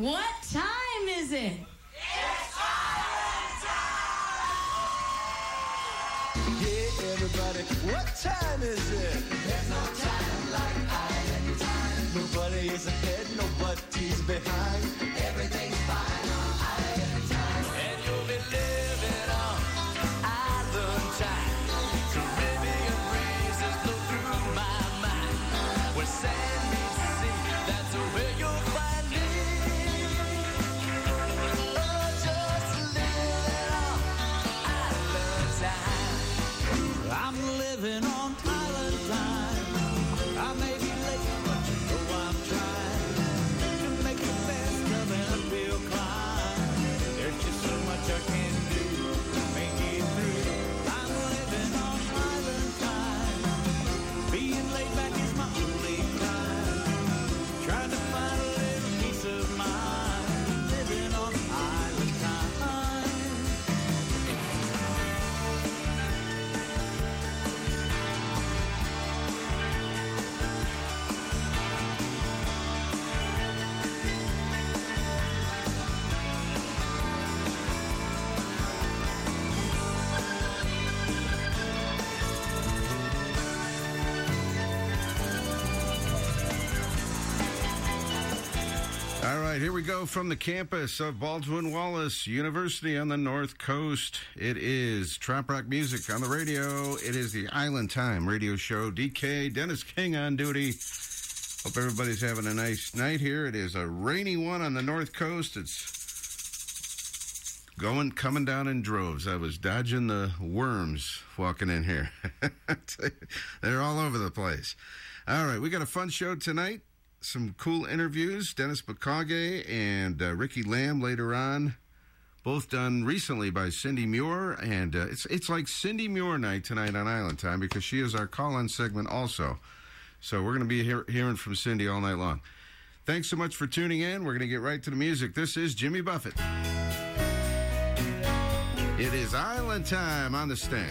What time is it? It's time! Yeah, everybody, what time is it? There's no time like island time. Nobody is ahead, nobody's behind. Right, here we go from the campus of Baldwin Wallace University on the North Coast. It is trop Rock Music on the radio. It is the Island Time radio show. DK, Dennis King on duty. Hope everybody's having a nice night here. It is a rainy one on the North Coast. It's going, coming down in droves. I was dodging the worms walking in here. They're all over the place. All right, we got a fun show tonight some cool interviews. Dennis McCaughey and uh, Ricky Lamb later on, both done recently by Cindy Muir, and uh, it's it's like Cindy Muir night tonight on Island Time because she is our call-in segment also. So we're going to be hear- hearing from Cindy all night long. Thanks so much for tuning in. We're going to get right to the music. This is Jimmy Buffett. It is Island Time on the Sting.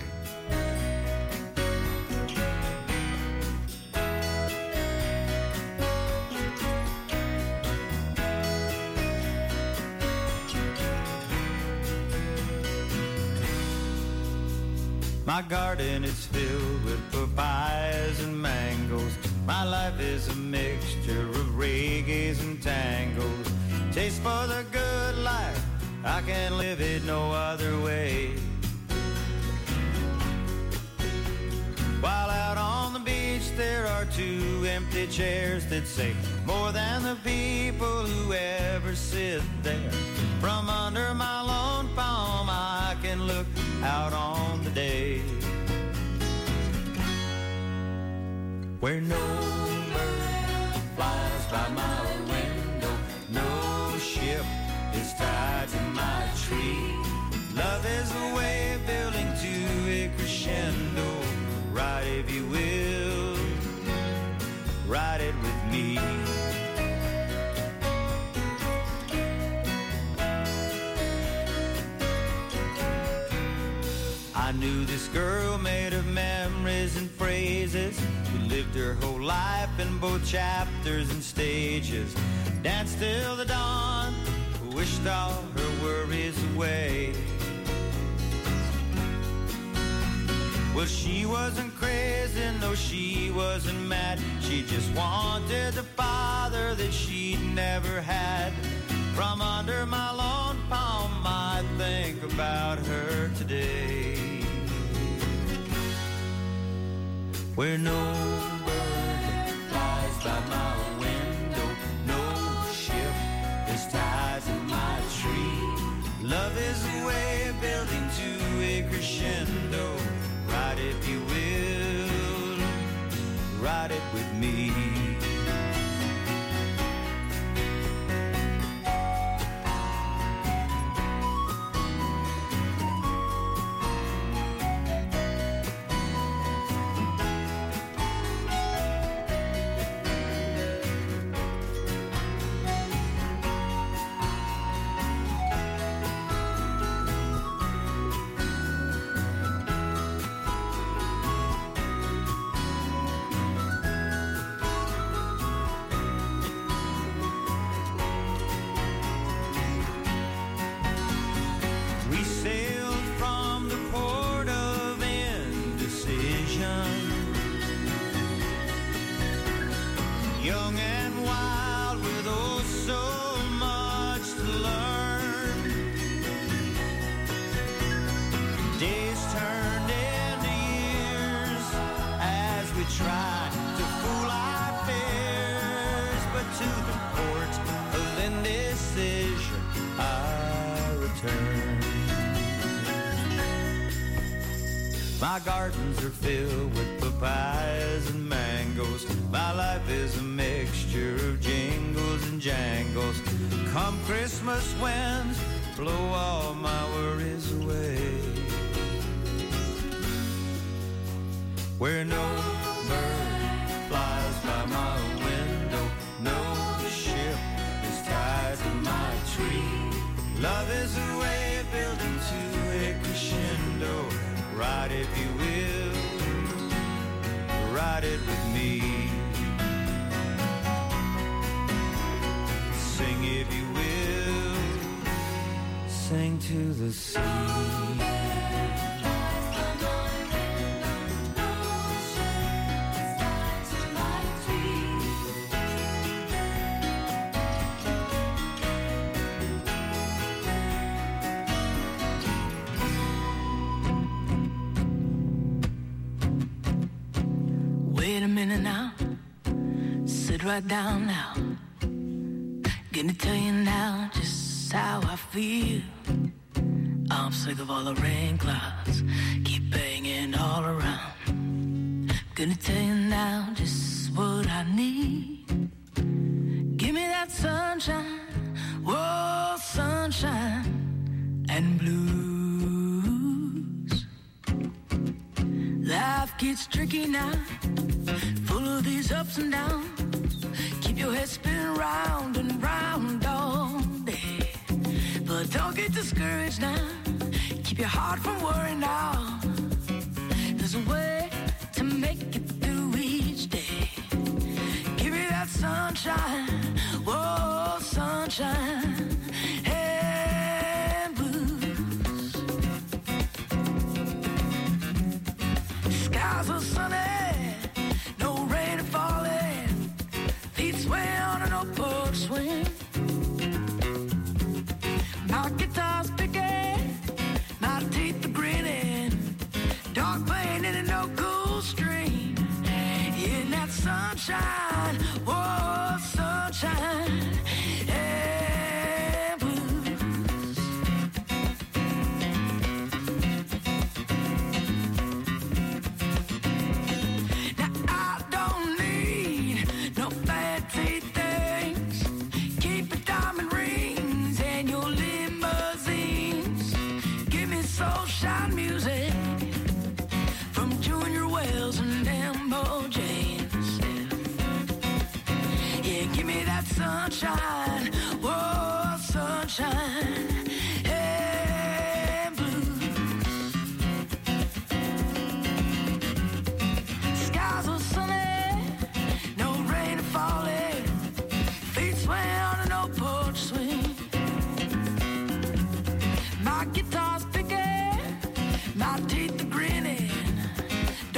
My garden is filled with papayas and mangoes. My life is a mixture of reggaes and tangos. Taste for the good life, I can't live it no other way. While out on the beach there are two empty chairs that say more than the people who ever sit there. From under my lone palm I can look out on the day. Where no bird flies by my window, no ship is tied to my tree. Love is a way of building to a crescendo. Ride if you will, ride it girl made of memories and phrases who lived her whole life in both chapters and stages. Danced till the dawn, wished all her worries away. Well, she wasn't crazy, no, she wasn't mad. She just wanted the father that she'd never had. From under my lone palm, I think about her today. Where no bird flies by my window, no ship is tied to my tree. Love is a way building to a crescendo. Ride if you will, ride it with me. My gardens are filled with papayas and mangoes. My life is a mixture of jingles and jangles. Come Christmas winds, blow all my worries away. Where no to the sea. Wait a minute now, sit right down now.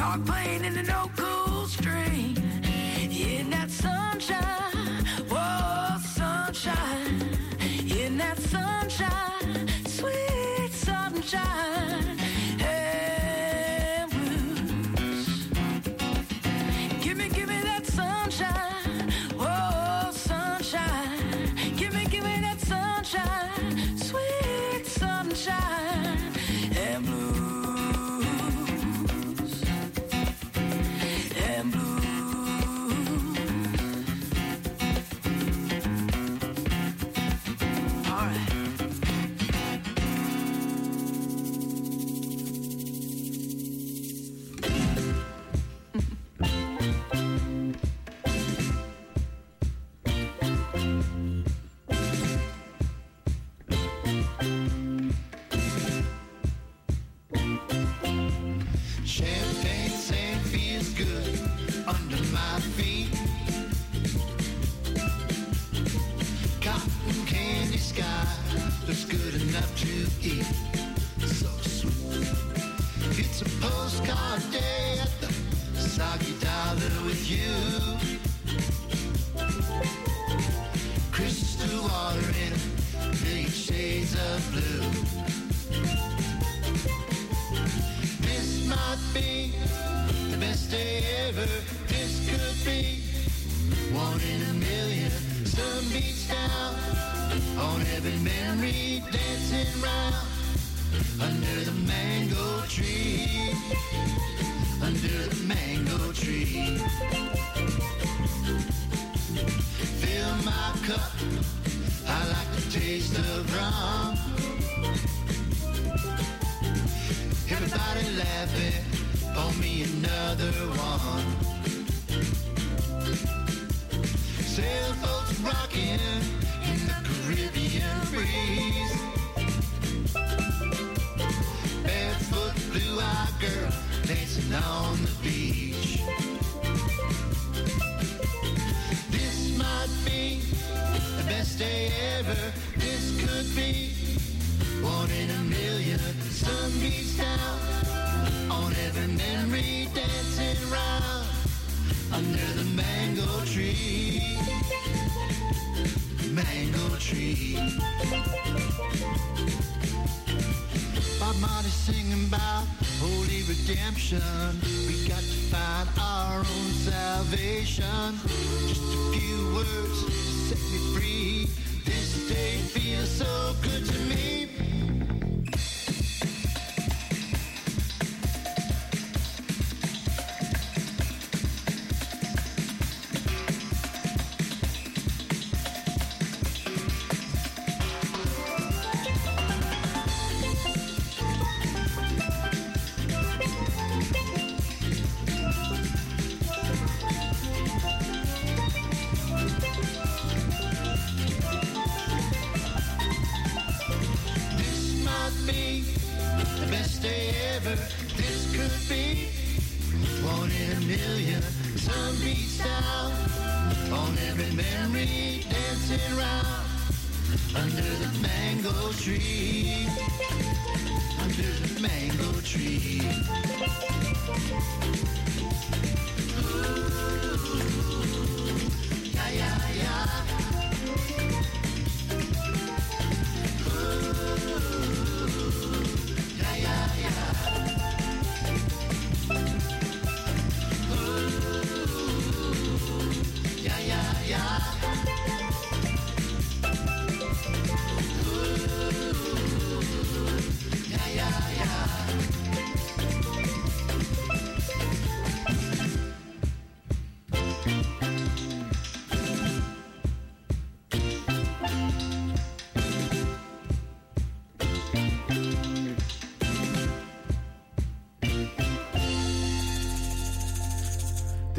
Dog playing in an old cool stream.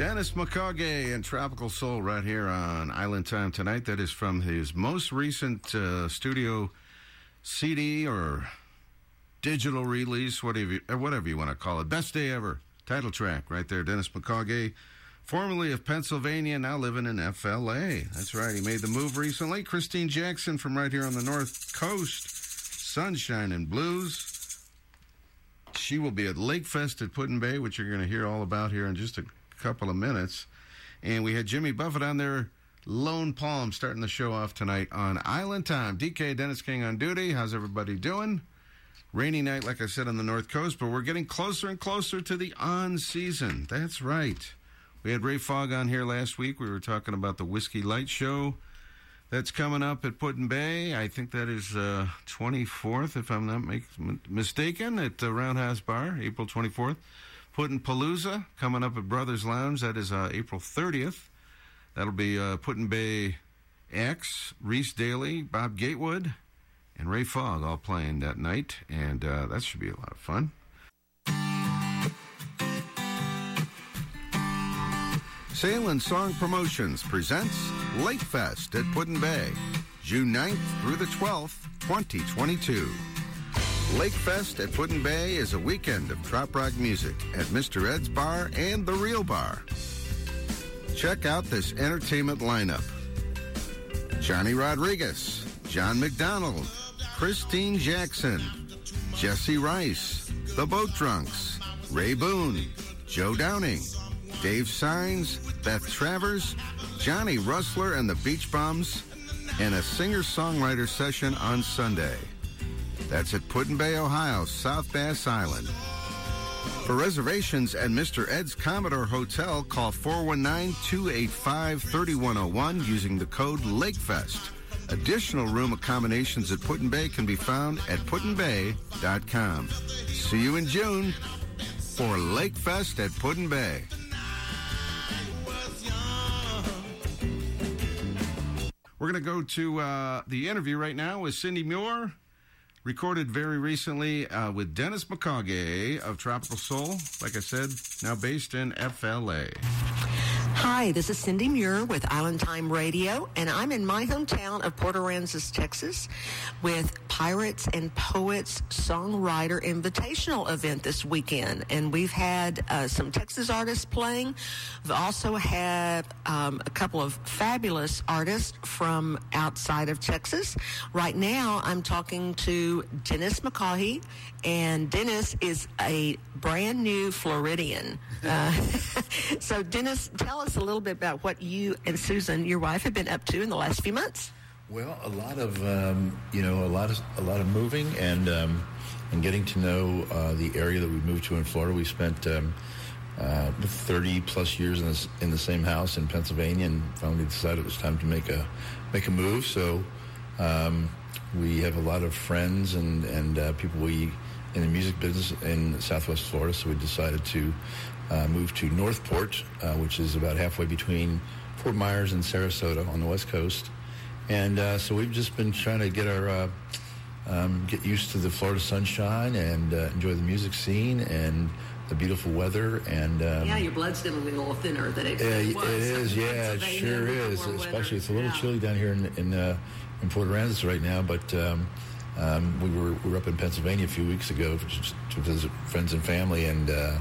Dennis McCaughey and Tropical Soul right here on Island Time tonight. That is from his most recent uh, studio CD or digital release, whatever you, uh, whatever you want to call it. Best day ever. Title track right there. Dennis McCaughey, formerly of Pennsylvania, now living in FLA. That's right. He made the move recently. Christine Jackson from right here on the North Coast. Sunshine and Blues. She will be at Lake Fest at Put-in-Bay, which you're going to hear all about here in just a couple of minutes. And we had Jimmy Buffett on there, Lone Palm, starting the show off tonight on Island Time. DK Dennis King on duty. How's everybody doing? Rainy night, like I said, on the North Coast, but we're getting closer and closer to the on season. That's right. We had Ray Fogg on here last week. We were talking about the Whiskey Light Show that's coming up at Put-in-Bay. I think that is uh, 24th, if I'm not make, mistaken, at the Roundhouse Bar, April 24th. Putin Palooza coming up at Brothers Lounge. That is uh, April 30th. That'll be uh, Put-in-Bay X, Reese Daly, Bob Gatewood, and Ray Fogg all playing that night, and uh, that should be a lot of fun. And Song Promotions presents Lake Fest at Put-in-Bay, June 9th through the 12th, 2022. Lake Fest at Put-in-Bay is a weekend of trop rock music at Mr. Ed's Bar and The Real Bar. Check out this entertainment lineup. Johnny Rodriguez, John McDonald, Christine Jackson, Jesse Rice, The Boat Drunks, Ray Boone, Joe Downing, Dave Signs, Beth Travers, Johnny Rustler and the Beach Bums, and a singer-songwriter session on Sunday. That's at Put-in-Bay, Ohio, South Bass Island. For reservations at Mr. Ed's Commodore Hotel, call 419-285-3101 using the code LAKEFEST. Additional room accommodations at Put in Bay can be found at putinbay.com. See you in June for LakeFest at Put in Bay. We're going to go to uh, the interview right now with Cindy Muir, recorded very recently uh, with Dennis McCaughey of Tropical Soul. Like I said, now based in FLA. Hi, this is Cindy Muir with Island Time Radio, and I'm in my hometown of Port Aransas, Texas, with Pirates and Poets Songwriter Invitational event this weekend. And we've had uh, some Texas artists playing. We've also had um, a couple of fabulous artists from outside of Texas. Right now, I'm talking to Dennis McCaughey, and Dennis is a brand new Floridian. Uh, so, Dennis, tell us a little bit about what you and Susan, your wife, have been up to in the last few months. Well, a lot of um, you know, a lot of a lot of moving and um, and getting to know uh, the area that we moved to in Florida. We spent um, uh, 30 plus years in, this, in the same house in Pennsylvania, and finally decided it was time to make a make a move. So um, we have a lot of friends and and uh, people we in the music business in Southwest Florida. So we decided to uh, move to North Port, uh, which is about halfway between Fort Myers and Sarasota on the west coast. And uh, so we've just been trying to get our uh, um, get used to the Florida sunshine and uh, enjoy the music scene and the beautiful weather. And um, Yeah, your blood's getting a little thinner than it, it it was. is. Yeah, it sure is. weather. Especially, it's a little Yeah. chilly down here in in, uh, in Port Aransas right now. But um, um, we were we were up in Pennsylvania a few weeks ago to, visit friends and family, and uh,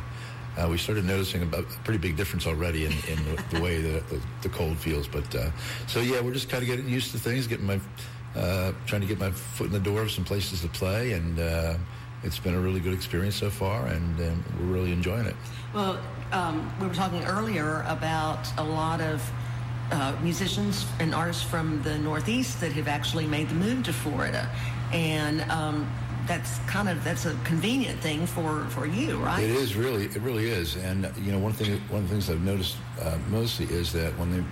uh, we started noticing a pretty big difference already in, in the, the way the, the, the cold feels. But uh, so yeah, we're just kind of getting used to things, getting my uh, trying to get my foot in the door of some places to play, and uh, it's been a really good experience so far, and um, we're really enjoying it. Well, um, we were talking earlier about a lot of uh, musicians and artists from the Northeast that have actually made the move to Florida, and um, that's kind of that's a convenient thing for for you, right? It is really, it really is. And you know, one thing, one of the things I've noticed uh, mostly is that when they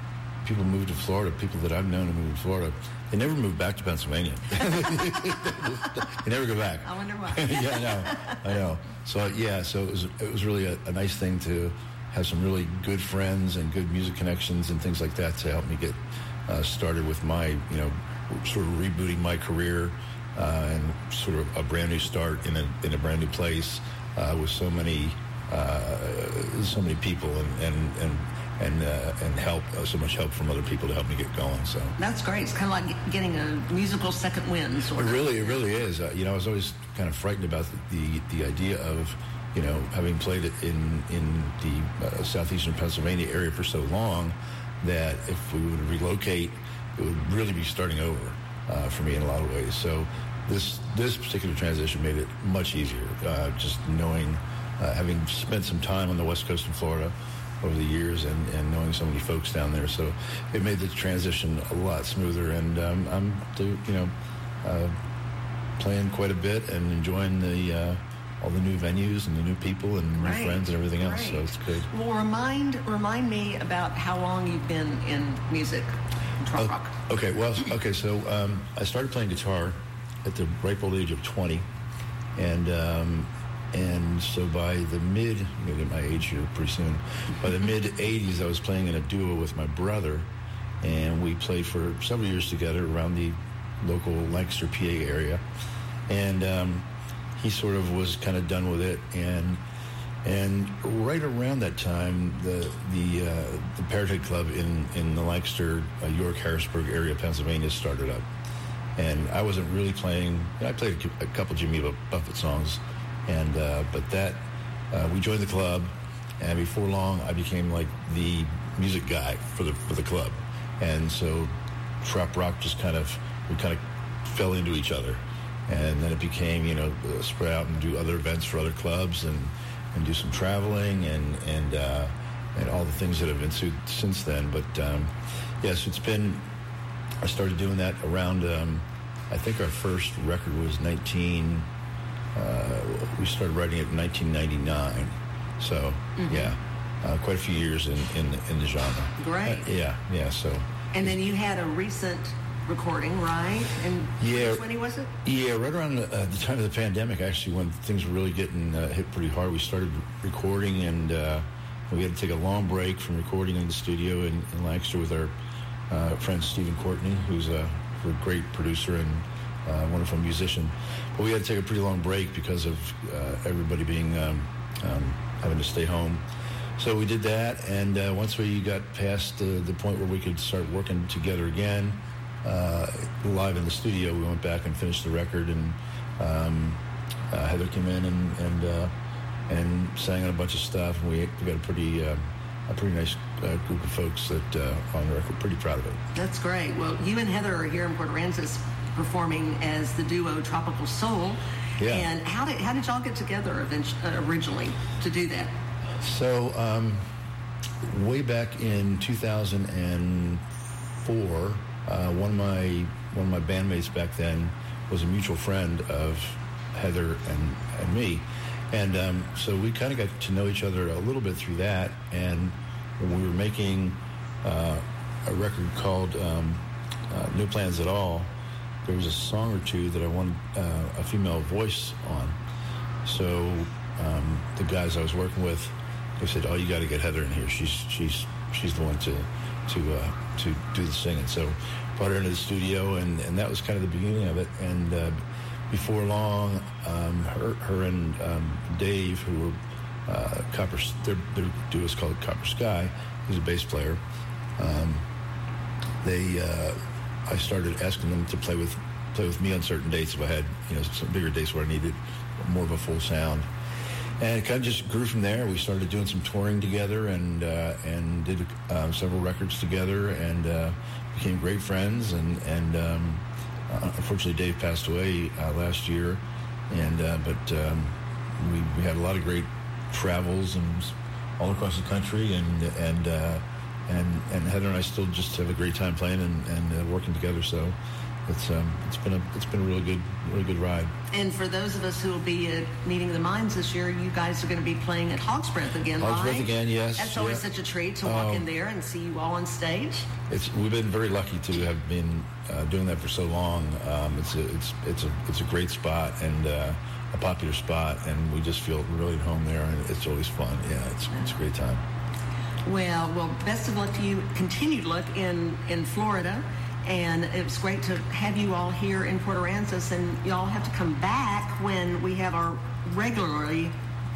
people move to Florida, people that I've known who move to Florida, they never move back to Pennsylvania. they never go back. I wonder why. yeah, I know, I know. So yeah, so it was it was really a, a nice thing to have some really good friends and good music connections and things like that to help me get uh, started with my you know sort of rebooting my career uh, and sort of a brand new start in a in a brand new place uh, with so many uh, so many people and and and and, uh, and help uh, so much help from other people to help me get going. So. That's great. It's kind of like getting a musical second wind, sort It really, it really is. Uh, you know, I was always kind of frightened about the the, the idea of, you know, having played it in in the uh, southeastern Pennsylvania area for so long, that if we would relocate, it would really be starting over uh, for me in a lot of ways. So this this particular transition made it much easier. Uh, just knowing, uh, having spent some time on the west coast of Florida over the years and, and knowing so many folks down there. So it made the transition a lot smoother. And um, I'm, you know, uh, playing quite a bit and enjoying the uh, all the new venues and the new people and new Great, friends and everything else. So it's good. Well, remind remind me about how long you've been in music, trop Oh, rock. Okay, well, okay, so um, I started playing guitar at the ripe old age of 20. And um, and so by the mid, I'm going to get my age here pretty soon. By the mid 80s, I was playing in a duo with my brother. And we played for several years together around the local Lancaster, PA area. And um, he sort of was kind of done with it. And and right around that time, the the uh, the Parrothead Club in in the Lancaster, uh, York, Harrisburg area, of Pennsylvania, started up, and I wasn't really playing. I played a, a couple Jimmy Buffett songs, and uh, but that uh, we joined the club, and before long, I became like the music guy for the for the club, and so trop rock just kind of we kind of fell into each other, and then it became you know uh, spread out and do other events for other clubs and and do some traveling and and uh, and all the things that have ensued since then. But um, yes, it's been. I started doing that around. Um, I think our first record was 19. Uh, we started writing it in 1999. So yeah, uh, quite a few years in in, in the genre. Great. Uh, yeah, yeah. So And then you had a recent recording, right? And Yeah. 20 was it? Yeah, right around the, uh, the time of the pandemic, actually, when things were really getting uh, hit pretty hard, we started recording, and uh, we had to take a long break from recording in the studio in, in Lancaster with our uh, friend Stephen Courtney, who's a, a great producer and uh, wonderful musician. But we had to take a pretty long break because of uh, everybody being um, um, having to stay home. So we did that, and uh, once we got past the, the point where we could start working together again, live in the studio, we went back and finished the record, and um, uh, Heather came in and and, uh, and sang on a bunch of stuff, and we, we got a pretty uh, a pretty nice uh, group of folks that uh, on the record. Pretty proud of it. That's great. Well, you and Heather are here in Port Aransas performing as the duo Tropical Soul. Yeah. And how did how did y'all get together uh, originally to do that? So, um, way back in 2004, uh, one of my one of my bandmates back then was a mutual friend of Heather and, and me, and um, so we kind of got to know each other a little bit through that. And when we were making uh, a record called um, uh, No Plans at All, there was a song or two that I wanted uh, a female voice on. So um, the guys I was working with, they said, "Oh, you got to get Heather in here. She's she's she's the one to to uh, to do the singing." So brought her into the studio, and, and that was kind of the beginning of it. And uh, before long, um, her her and um, Dave, who were uh, Copper, their their duo is called Copper Sky. He's a bass player. Um, they uh, I started asking them to play with play with me on certain dates if I had you know some bigger dates where I needed more of a full sound. And it kind of just grew from there. We started doing some touring together and uh, and did uh, several records together and uh, became great friends. And and um, uh, unfortunately, Dave passed away uh, last year. And uh, but um, we we had a lot of great travels and all across the country and and. And and Heather and I still just have a great time playing and, and working together. So it's um, it's been a it's been a really good really good ride. And for those of us who will be at Meeting the Minds this year, you guys are going to be playing at Hog's Breath again Hog's Breath again, yes, That's always yeah. such a treat to walk Oh. in there and see you all on stage. It's we've been very lucky to have been uh, doing that for so long. Um, it's a it's it's a it's a great spot and uh, a popular spot, and we just feel really at home there, and it's always fun. Yeah, it's it's a great time. Well, well, best of luck to you. Continued luck in in Florida, and it was great to have you all here in Port Aransas. And y'all have to come back when we have our regularly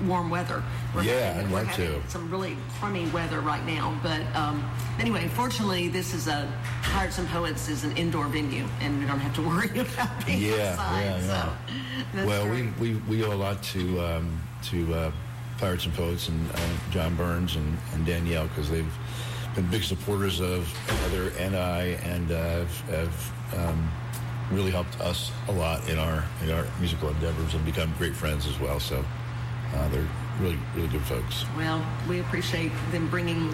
warm weather. Yeah, having, I'd we're having to. Some really crummy weather right now, but um, anyway, fortunately, this is a Pirates and Poets is an indoor venue, and we don't have to worry about being Yeah, outside. yeah, so yeah. that's well, great. we, we we owe a lot to um, to uh, Pirates and Poets and uh, John Burns and, and Danielle because they've been big supporters of Heather and I, and uh, have, um, really helped us a lot in our in our musical endeavors and become great friends as well. So uh, they're really really good folks. Well, we appreciate them bringing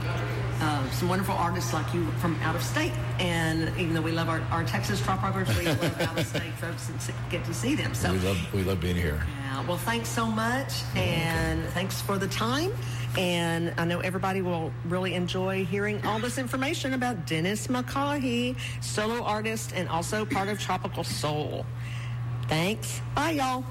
uh, some wonderful artists like you from out of state. And even though we love our, our Texas trop rockers, we love out of state folks and get to see them. So, We love we love being here. yeah, well, thanks so much. And thanks for the time. And I know everybody will really enjoy hearing all this information about Dennis McCaughey, solo artist and also part of Tropical Soul. Thanks. Bye, y'all.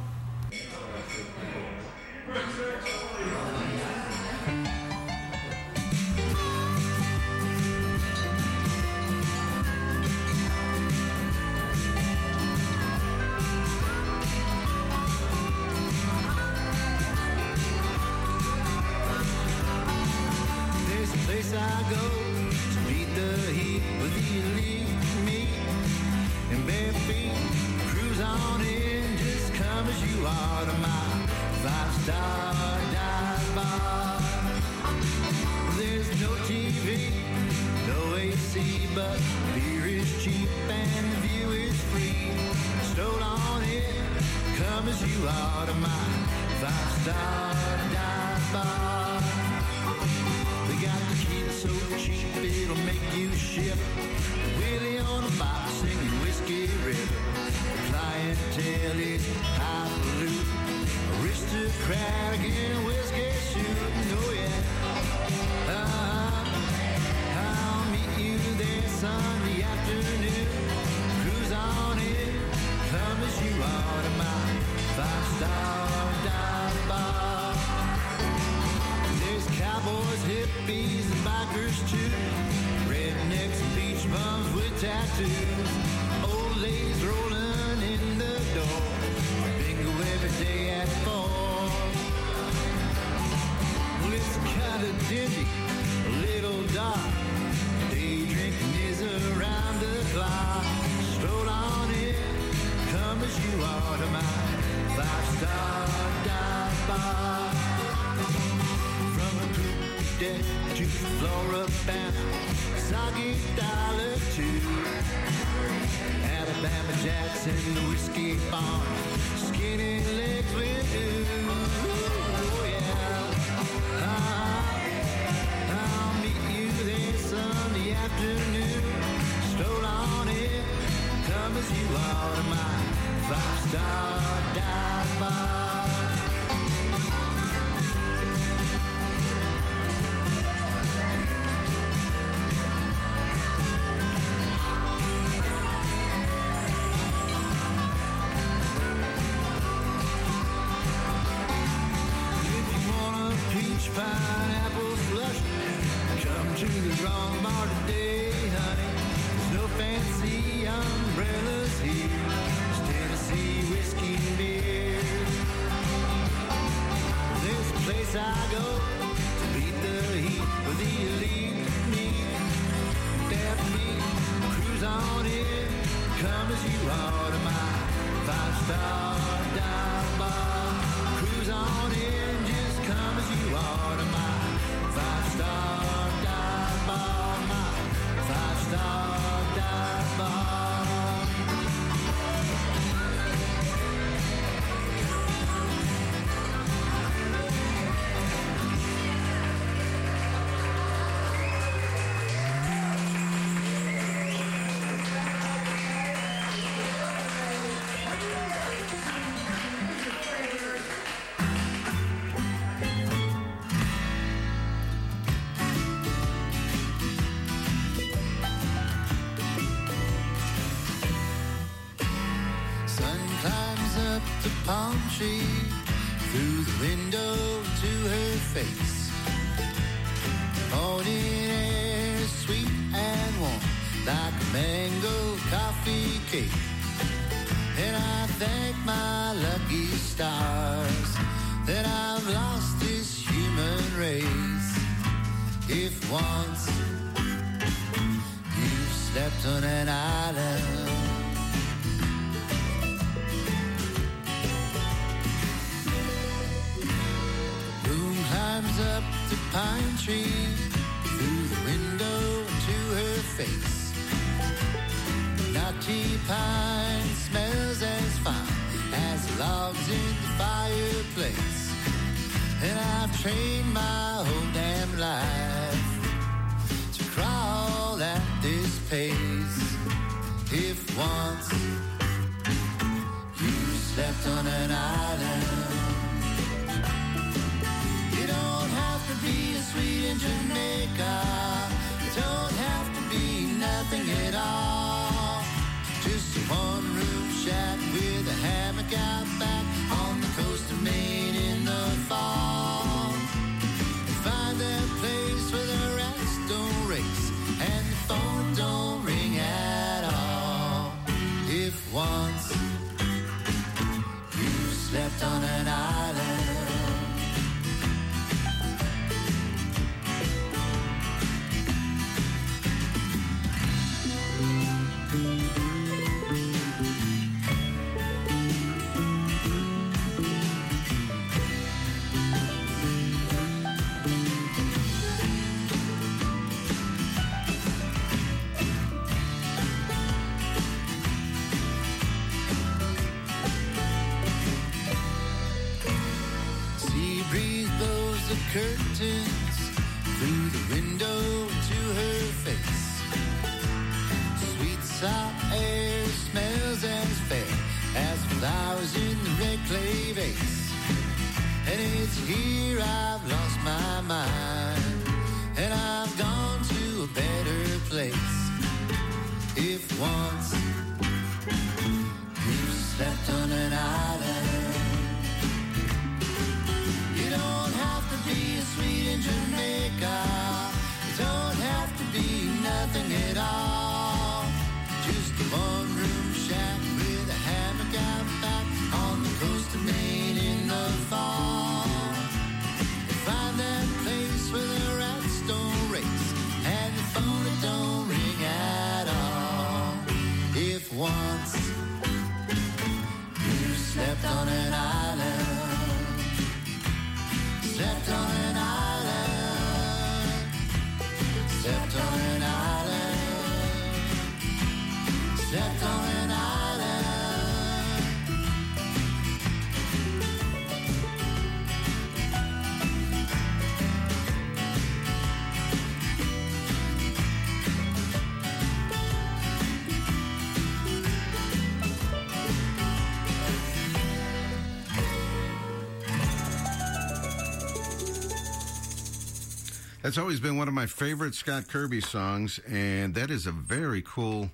That's always been one of my favorite Scott Kirby songs, and that is a very cool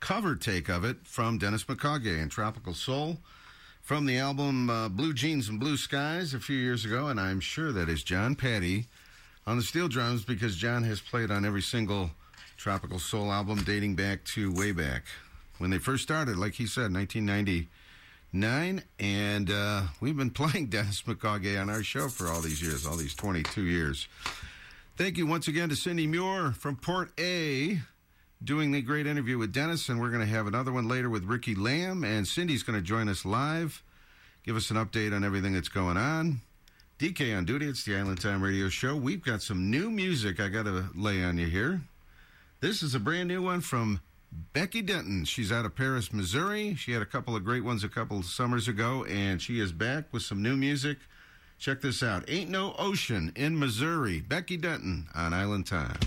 cover take of it from Dennis McCaughey and Tropical Soul from the album uh, Blue Jeans and Blue Skies a few years ago, and I'm sure that is John Patti on the steel drums because John has played on every single Tropical Soul album dating back to way back when they first started, like he said, 1999, and uh, we've been playing Dennis McCaughey on our show for all these years, all these 22 years. Thank you once again to Cindy Muir from Port A doing the great interview with Dennis, and we're going to have another one later with Ricky Lamb, and Cindy's going to join us live, give us an update on everything that's going on. DK on duty, it's the Island Time Radio Show. We've got some new music I got to lay on you here. This is a brand new one from Becky Denton. She's out of Paris, Missouri. She had a couple of great ones a couple summers ago, and she is back with some new music. Check this out. Ain't No Ocean in Missouri. Becky Denton on Island Time.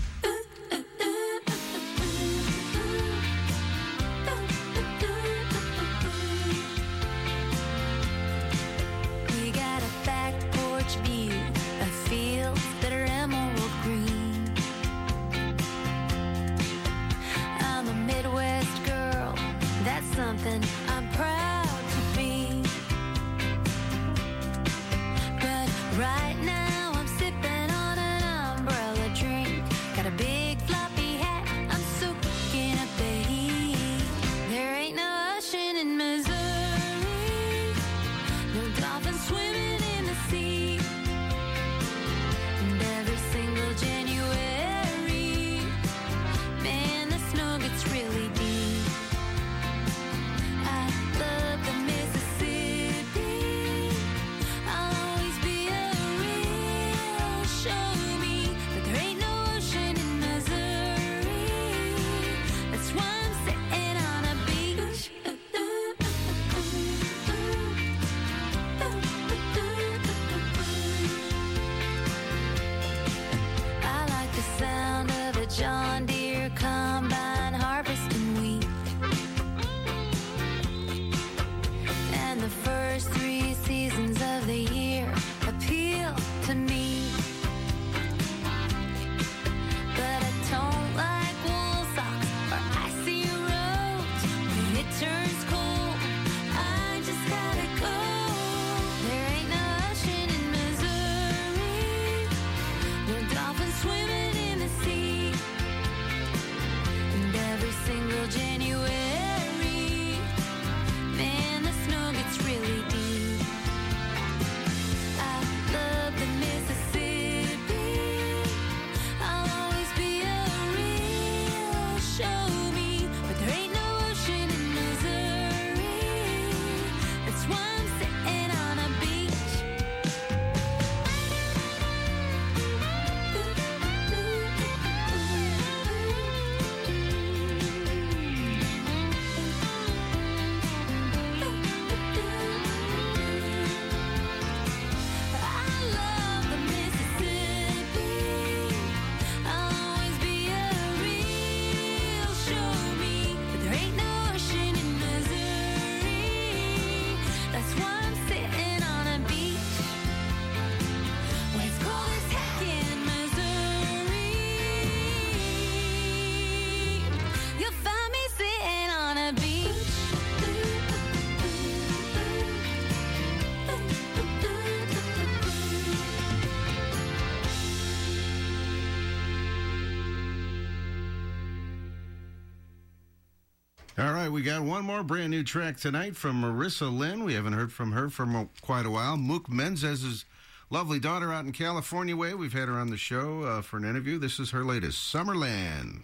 All right, we got one more brand new track tonight from Marissa Lynn. We haven't heard from her for quite a while. Mook Menzez's lovely daughter out in California way. We've had her on the show uh, for an interview. This is her latest, Summerland.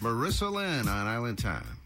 Marissa Lynn on Island Time.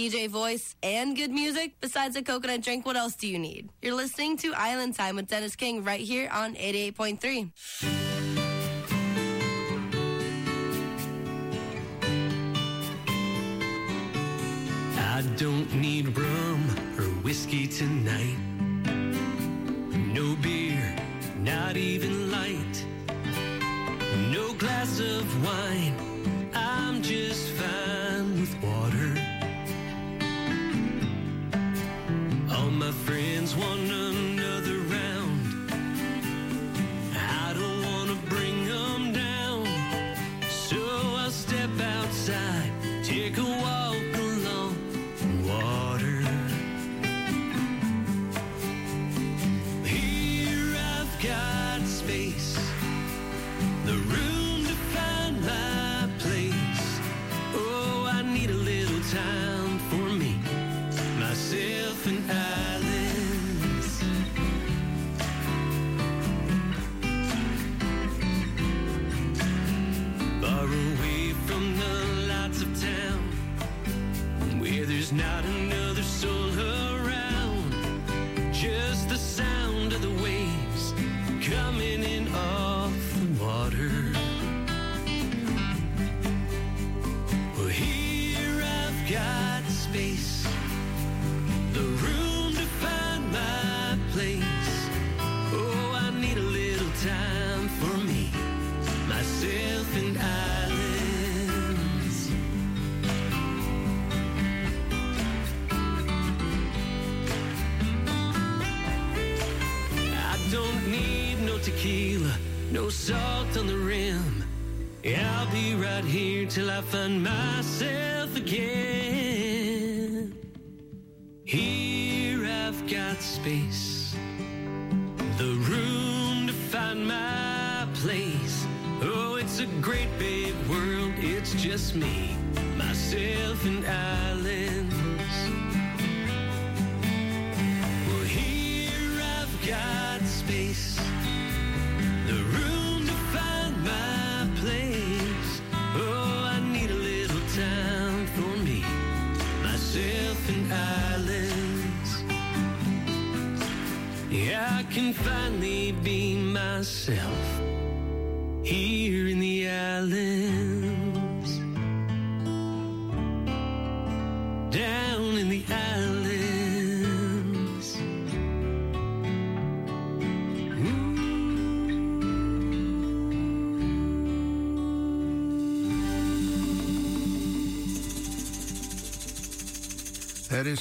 DJ voice, and good music? Besides a coconut drink, what else do you need? You're listening to Island Time with Dennis King right here on 88.3. I don't need rum or whiskey tonight. No beer, not even till I find myself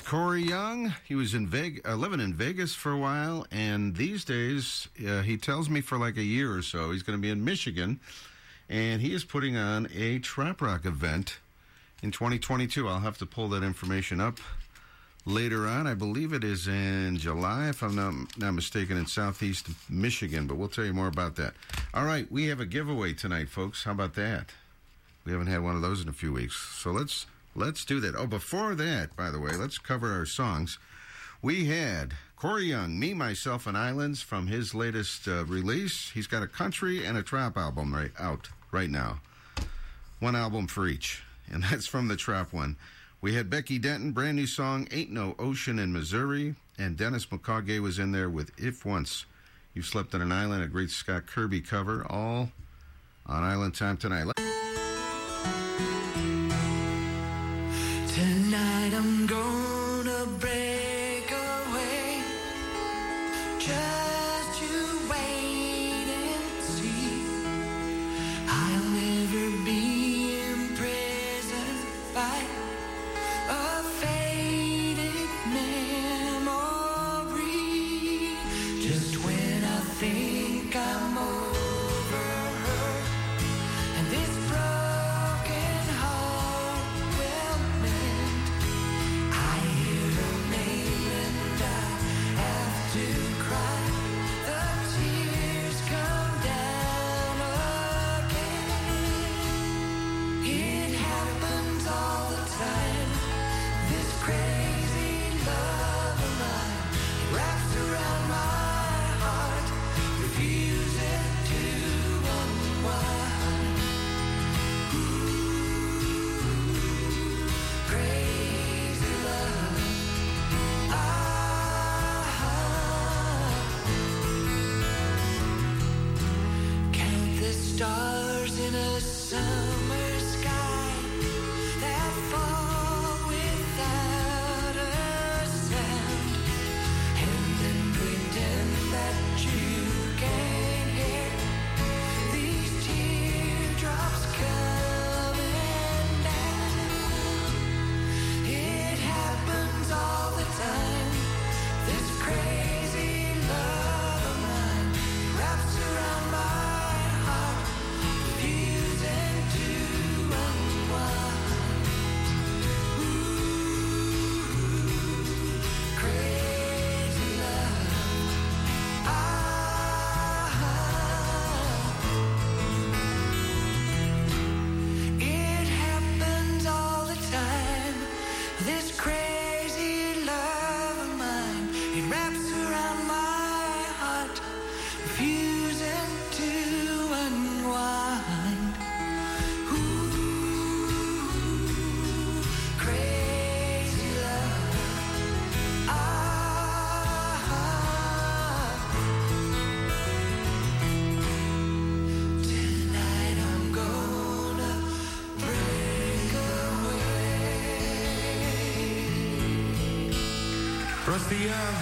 Corey Young. He was in Vegas, uh, living in Vegas for a while, and these days, uh, he tells me for like a year or so, he's going to be in Michigan, and he is putting on a trop rock event in 2022. I'll have to pull that information up later on. I believe it is in July, if I'm not, not mistaken, in Southeast Michigan, but we'll tell you more about that. All right, we have a giveaway tonight, folks. How about that? We haven't had one of those in a few weeks, so let's let's do that. Oh, before that, by the way, let's cover our songs. We had Corey Young, Me, Myself, and Islands from his latest uh, release. He's got a country and a trop album right out right now. One album for each, and that's from the trop one. We had Becky Denton, brand new song, Ain't No Ocean in Missouri, and Dennis McCaughey was in there with If Once You Slept on an Island, a great Scott Kirby cover, all on Island Time tonight. Young.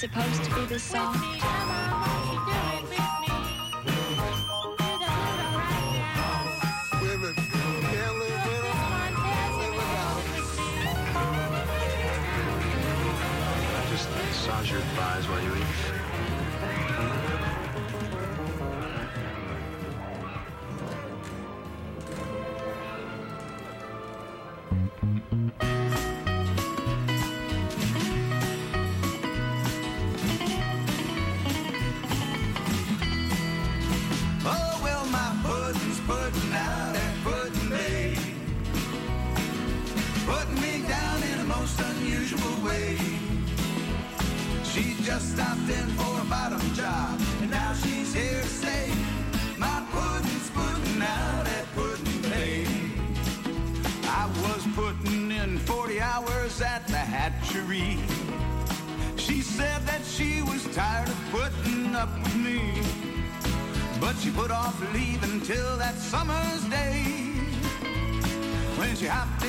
supposed to be the song? off leaving till that summer's day. When she hopped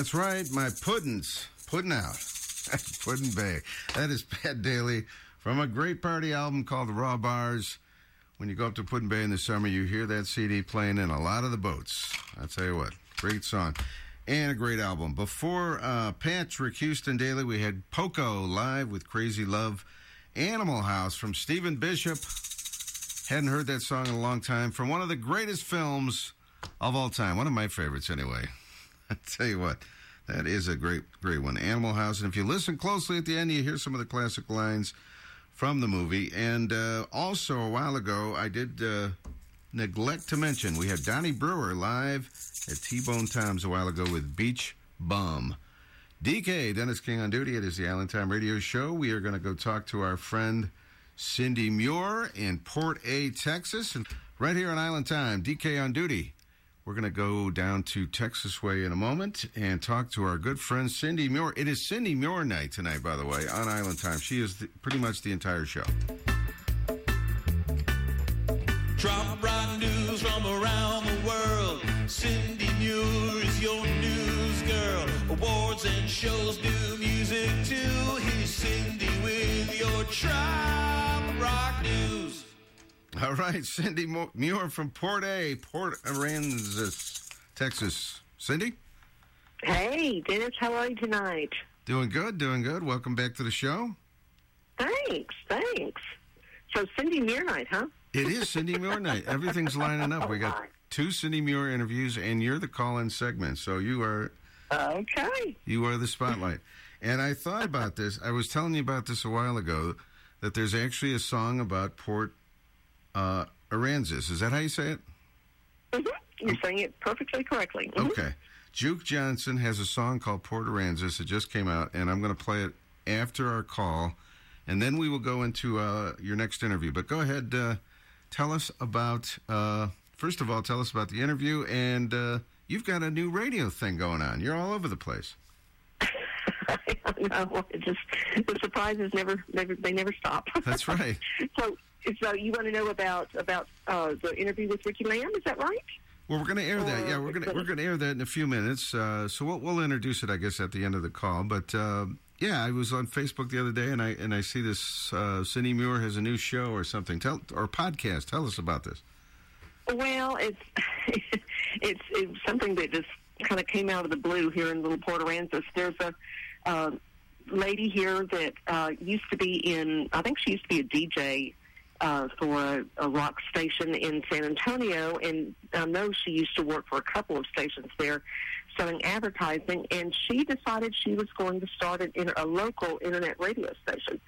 That's right, my puddin's Puddin' out. Put-in-Bay. That is Pat Daly from a great party album called Raw Bars. When you go up to Put-in-Bay in the summer, you hear that CD playing in a lot of the boats. i tell you what, great song and a great album. Before uh, Patrick Houston Daly, we had Poco live with Crazy Love, Animal House from Stephen Bishop. Hadn't heard that song in a long time from one of the greatest films of all time. One of my favorites, anyway. I tell you what, that is a great, great one. Animal House. And if you listen closely at the end, you hear some of the classic lines from the movie. And uh, also, a while ago, I did uh, neglect to mention we had Donnie Brewer live at T Bone Times a while ago with Beach Bum. DK, Dennis King on duty. It is the Island Time Radio Show. We are going to go talk to our friend Cindy Muir in Port A, Texas. And right here on Island Time, DK on duty. We're going to go down to Texas Way in a moment and talk to our good friend Cindy Muir. It is Cindy Muir night tonight, by the way, on Island Time. She is the, pretty much the entire show. Trop rock news from around the world. Cindy Muir is your news girl. Awards and shows, new music too. Here's Cindy with your Trop Rock News. All right, Cindy Mo- Muir from Port A, Port Aransas, Texas. Cindy? Hey, Dennis, how are you tonight? Doing good, doing good. Welcome back to the show. Thanks, thanks. So, Cindy Muir night, huh? It is Cindy Muir night. Everything's lining up. We got two Cindy Muir interviews, and you're the call-in segment. So you are Okay. you are the spotlight. And I thought about this. I was telling you about this a while ago. That there's actually a song about Port uh, Aransas. Is that how you say it? hmm You're saying it perfectly correctly. Mhm. Okay. Juke Johnson has a song called Port Aransas. It just came out, and I'm going to play it after our call, and then we will go into uh, your next interview. But go ahead, uh, tell us about. Uh, first of all, tell us about the interview, and uh, you've got a new radio thing going on. You're all over the place. no, it just the surprises never, never, they never stop. That's right. so, so you want to know about about uh, the interview with Ricky Lamb? Is that right? Well, we're going to air that. Yeah, we're going to we're going to air that in a few minutes. Uh, so we'll, we'll introduce it, I guess, at the end of the call. But uh, yeah, I was on Facebook the other day, and I and I see this uh, Cindy Muir has a new show or something. Tell or podcast. Tell us about this. Well, it's it's, it's something that just kind of came out of the blue here in Little Port Aransas. There's a uh, lady here that uh, used to be in, I think she used to be a DJ uh, for a, a rock station in San Antonio, and I know she used to work for a couple of stations there selling advertising, and she decided she was going to start an, inter- a local internet radio station.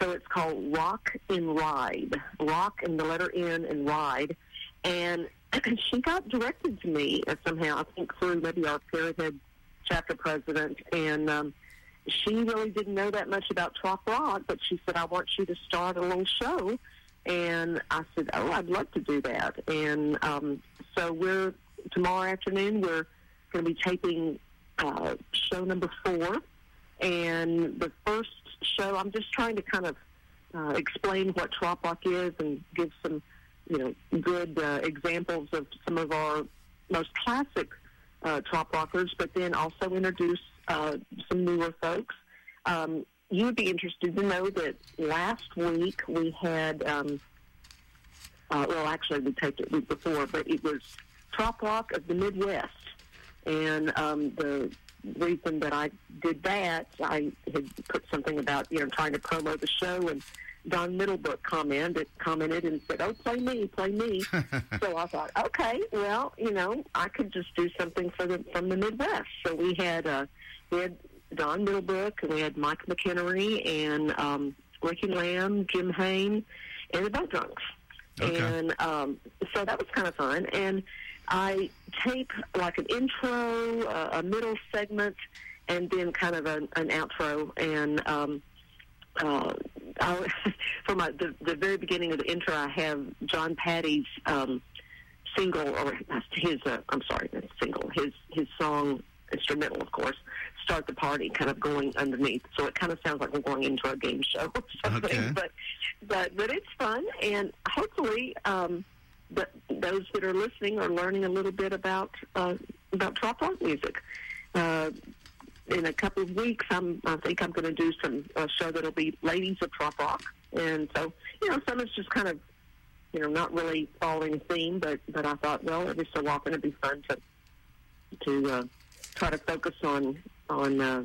So it's called Rock and Ride. Rock and the letter N and Ride. And she got directed to me uh, somehow, I think through maybe our Parrot Head chapter president, and um, she really didn't know that much about Trop Rock, but she said, I want you to start a little show. And I said, oh, I'd love to do that. And um, so we're, tomorrow afternoon, we're going to be taping uh, show number four. And the first show, I'm just trying to kind of uh, explain what Trop Rock is and give some, you know, good uh, examples of some of our most classic uh, Trop Rockers, but then also introduce uh, some newer folks. Um, you would be interested to know that last week we had, um, uh, well, actually we taped it week before, but it was Trop Rock of the Midwest. And um, the reason that I did that, I had put something about, you know, trying to promo the show, and Don Middlebrook commented, commented and said, oh, play me, play me. so I thought, okay, well, you know, I could just do something for the, from the Midwest. So we had, uh, we had Don Middlebrook, and we had Mike McHenry, and um, Ricky Lamb, Jim Hain, and the Boat Drunks. Okay. And um, so that was kind of fun. And I tape like an intro, uh, a middle segment, and then kind of an, an outro. And um, uh, I, for my the, the very beginning of the intro, I have John Patti's um, single, or his uh, I'm sorry, single, his his song instrumental, of course, "Start the Party," kind of going underneath. So it kind of sounds like we're going into a game show or something. Okay. But but but it's fun, and hopefully. Um, those that are listening are learning a little bit about uh, about trop rock music. Uh, in a couple of weeks, I'm, I think I'm going to do some a show that'll be ladies of trop rock, and so you know, some is just kind of you know not really following theme, but but I thought, well, every so often it'd be fun to to uh, try to focus on on uh,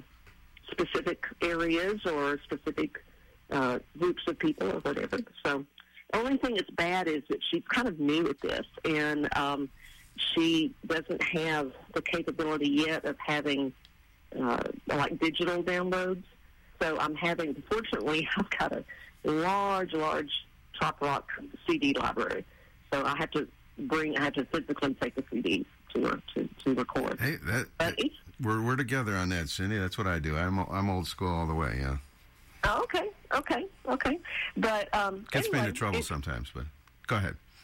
specific areas or specific uh, groups of people or whatever. So the only thing that's bad is that she's kind of new at this, and um, she doesn't have the capability yet of having uh, like digital downloads. So I'm having, fortunately, I've got a, large, large trop rock CD library. So I have to bring, I have to physically take the CDs to to, to record. Hey, that, we're we're together on that, Cindy. That's what I do. I'm I'm old school all the way. Yeah, Oh, okay, okay, okay. But um, gets me into trouble sometimes, but go ahead.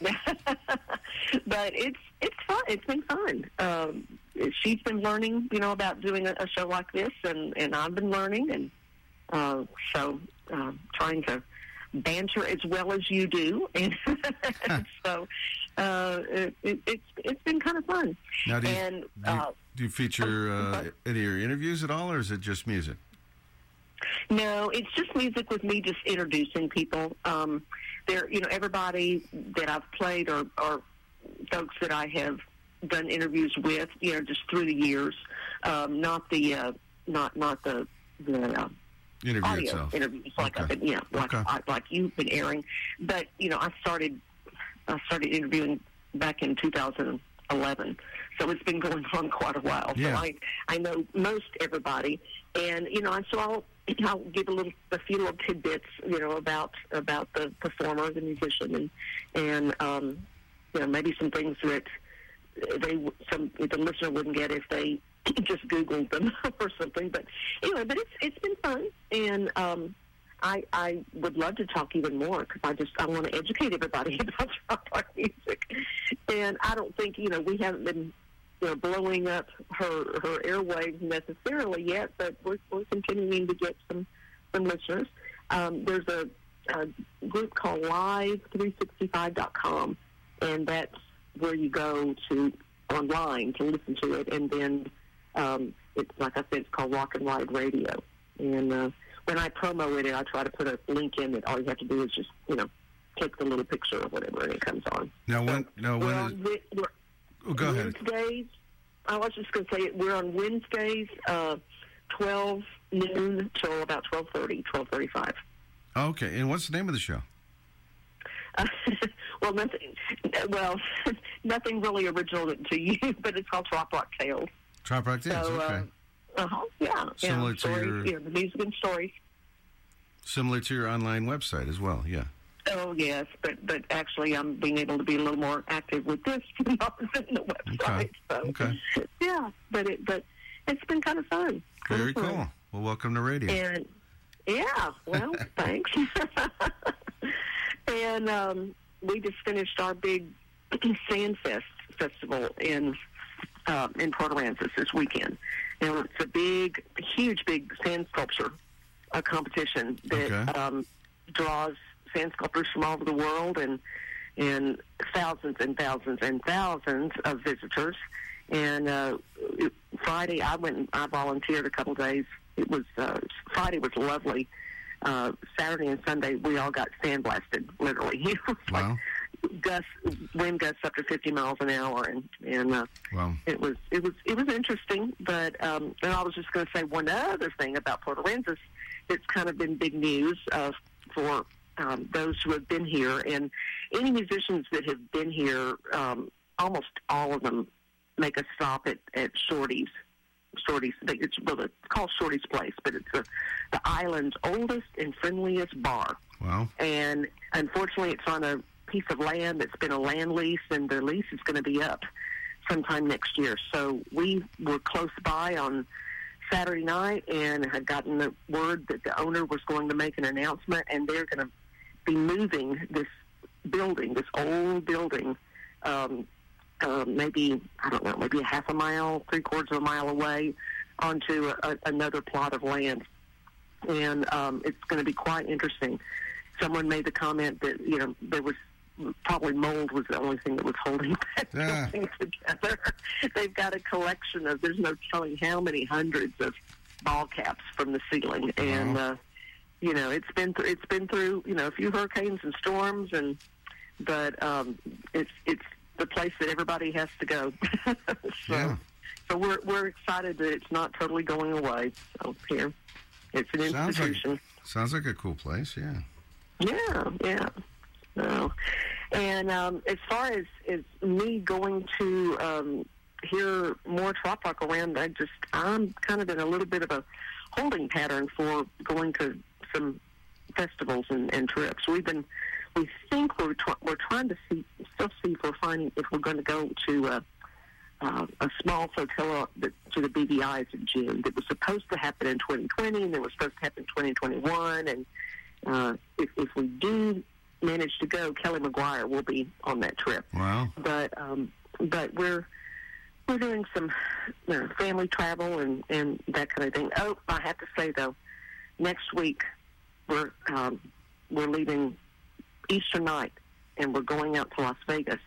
but it's it's fun. It's been fun. Um, she's been learning, you know, about doing a, a show like this, and and I've been learning, and uh, so uh, trying to banter as well as you do, and so uh, it, it, it's it's been kind of fun. Now, do you, and do, you, uh, do you feature uh, any of your interviews at all, or is it just music? No, it's just music with me just introducing people. Um, there, you know, everybody that I've played or, or folks that I have done interviews with, you know, just through the years. Um, not the, uh, not not the the uh, Interview audio itself. interviews like I've been, yeah, like Okay. I, like you've been airing. But you know, I started I started interviewing back in 2011, so it's been going on quite a while. Yeah. So I I know most everybody, and you know, and so I'll I'll give a little a few little tidbits, you know, about about the performer, the musician, and and um, you know, maybe some things that they some the listener wouldn't get if they just googled them or something. But anyway, but it's it's been fun, and um, I I would love to talk even more because I just I want to educate everybody about rock rock music, and I don't think you know we haven't been you know blowing up her her airwaves necessarily yet, but we're we're continuing to get some some listeners. Um, there's a, a group called Live365.com, and that's where you go to online to listen to it, and then um, it's like I said, it's called Rock and Ride Radio. And uh, when I promo it, I try to put a link in that all you have to do is just you know click the little picture or whatever, and it comes on. Now, when now We're when on is, Wed- we're- oh, go ahead. Wednesdays. I was just going to say. We're on Wednesdays, uh, twelve noon till about 12.30, 12.35. Okay, and what's the name of the show? Uh, well, nothing. Well, nothing really original to you, but it's called Trop Rock Tales. Trop Rock Dance. So, okay, uh, uh-huh, yeah, Similar yeah, to stories, your- you know, the music and stories. similar to your online website as well. Yeah. Oh yes, but but actually, I'm being able to be a little more active with this in the website. So, Okay. yeah, but it but it's been kind of fun. Very of fun. cool. Well, welcome to radio. And yeah, well, thanks. and um, we just finished our big Sandfest festival in uh, in Port Aransas this weekend. Now it's a big, huge, big sand sculpture uh, competition that Okay. um, draws sand sculptors from all over the world and and thousands and thousands and thousands of visitors. And uh, it- Friday, I went. and I volunteered a couple days. It was uh, Friday was lovely. Uh, Saturday and Sunday, we all got sandblasted, literally. It was Wow. like gusts, wind gusts up to 50 miles an hour, and and uh, Wow. it was it was it was interesting. But um, and I was just going to say one other thing about Port Aransas that's kind of been big news uh, for um, those who have been here, and any musicians that have been here. Um, almost all of them make a stop at at Shorty's. Shorty's. It's well, it's called Shorty's Place, but it's the the island's oldest and friendliest bar Wow. and unfortunately it's on a piece of land that's been a land lease and the lease is going to be up sometime next year so we were close by on saturday night and had gotten the word that the owner was going to make an announcement and they're going to be moving this building this old building um, uh, maybe i don't know maybe a half a mile three quarters of a mile away onto a, a, another plot of land and um, it's going to be quite interesting. Someone made the comment that you know there was probably mold was the only thing that was holding that Ah. building together. They've got a collection of there's no telling how many hundreds of ball caps from the ceiling, and uh, you know it's been th- it's been through you know a few hurricanes and storms, and but um, it's it's the place that everybody has to go. so, Yeah. so we're we're excited that it's not totally going away. So here, it's an Sounds like sounds like a cool place. Yeah. Yeah, yeah. No. And um, as far as, as me going to um, hear more trop rock around, I just I'm kind of in a little bit of a holding pattern for going to some festivals and, and trips. We've been, we think we're tr- we're trying to see still see if we're finding if we're going to go to uh, uh, a small flotilla that, to the BVI's in June. That was supposed to happen in 2020, and it was supposed to happen in 2021. And uh, if, if we do manage to go, Kelly McGuire will be on that trip. Wow. But um, but we're we're doing some uh, family travel and and that kind of thing. Oh, I have to say though, next week we're um, we're leaving Easter night and we're going out to Las Vegas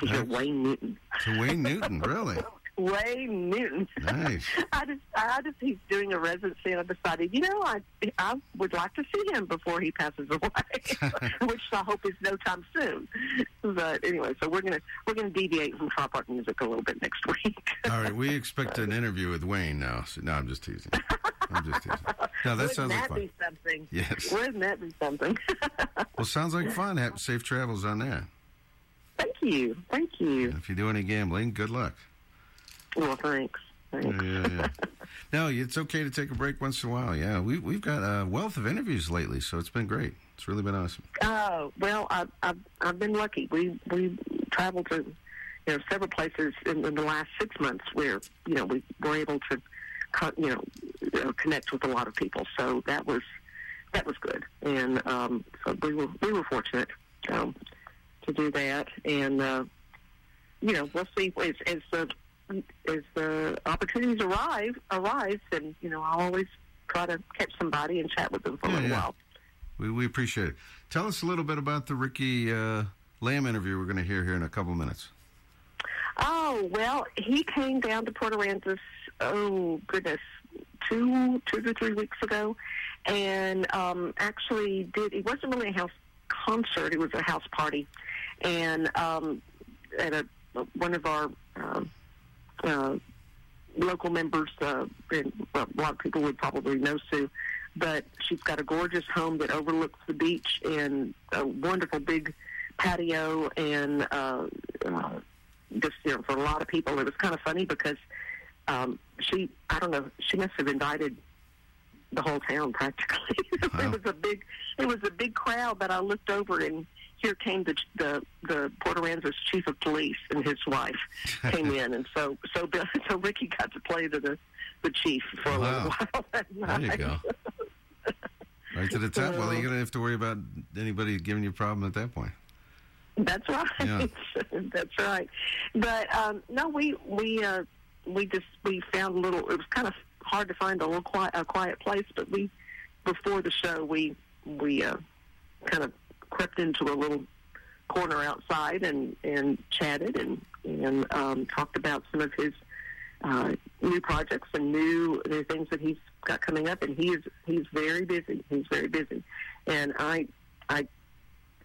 to hear Wayne Newton. To Wayne Newton, really? Wayne Newton. Nice. I just, I just, he's doing a residency, and I decided, you know, I, I would like to see him before he passes away, which I hope is no time soon. But anyway, so we're gonna, we're gonna deviate from trop rock music a little bit next week. All right, we expect an interview with Wayne now. So, no, I'm just teasing. I'm just teasing. No, that Wouldn't sounds like fun. be something? Yes. Wouldn't that be something? Well, sounds like fun. Have safe travels on there. Thank you, thank you. If you do any gambling, good luck. Well, thanks. Thanks. Yeah, yeah. no, it's okay to take a break once in a while. Yeah, we, we've got a wealth of interviews lately, so it's been great. It's really been awesome. Oh well, I've I've, I've been lucky. We we traveled to you know several places in, in the last six months where you know we were able to you know uh, connect with a lot of people. So that was that was good, and um, so we were we were fortunate um, to do that. And uh, you know we'll see as, as the as the opportunities arrive arise, and you know I'll always try to catch somebody and chat with them for a little yeah. while. We, we appreciate it. Tell us a little bit about the Ricky uh, Lamb interview we're going to hear here in a couple minutes. Oh well, he came down to Port Aransas. Oh goodness, two two to three weeks ago, and um, actually did. It wasn't really a house concert; it was a house party, and um, at a one of our um uh, local members. Uh, and, well, a lot of people would probably know Sue, but she's got a gorgeous home that overlooks the beach and a wonderful big patio and uh, uh, just you know for a lot of people it was kind of funny because um, she I don't know she must have invited the whole town practically. it was a big it was a big crowd, but I looked over and here came the the the Port Aransas chief of police and his wife came in, and so so Bill- so Ricky got to play to the the chief for a little while. That There you go. Right to the top. Well, you're to have to worry about anybody giving you a problem at that point. That's right. Yeah. That's right. But um, no, we we uh, we just we found a little. It was kind of hard to find a little quiet a quiet place, but we before the show we we uh, kind of crept into a little corner outside and and chatted and and um, talked about some of his uh, new projects and new new things that he's got coming up. And he is he's very busy. He's very busy, and I I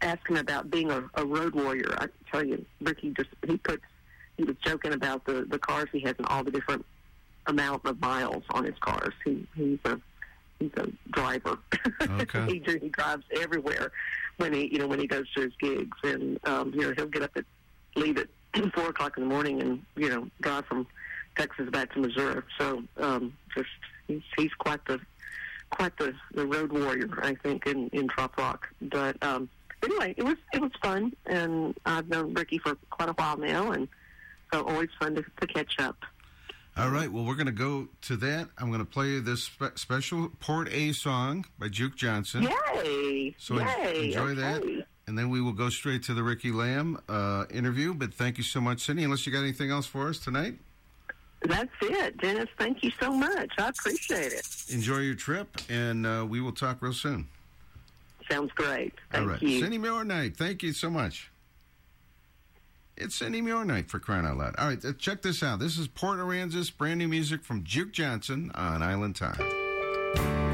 asked him about being a, a road warrior. I tell you, Ricky just he puts he was joking about the the cars he has and all the different amount of miles on his cars. He he's a he's a driver. Okay. he he drives everywhere when he you know when he goes to his gigs and um, you know he'll get up at leave at four o'clock in the morning and you know drive from Texas back to Missouri. So um, just he's he's quite the quite the, the road warrior, I think, in in trop rock. But um, anyway, it was it was fun, and I've known Ricky for quite a while now, and so always fun to, to catch up. All right. Well, we're going to go to that. I'm going to play this spe- special Port A song by Juke Johnson. Yay! So en- Yay! enjoy that. And then we will go straight to the Ricky Lamb uh, interview. But thank you so much, Cindy. Unless you got anything else for us tonight, That's it, Dennis. Thank you so much. I appreciate it. enjoy your trip, and uh, we will talk real soon. Sounds great. Thank All right. you. Cindy Muir Night. Thank you so much. It's Cindy Muir Night for crying out loud. All right, uh, check this out. This is Port Aransas, brand new music from Juke Johnson on Island Time.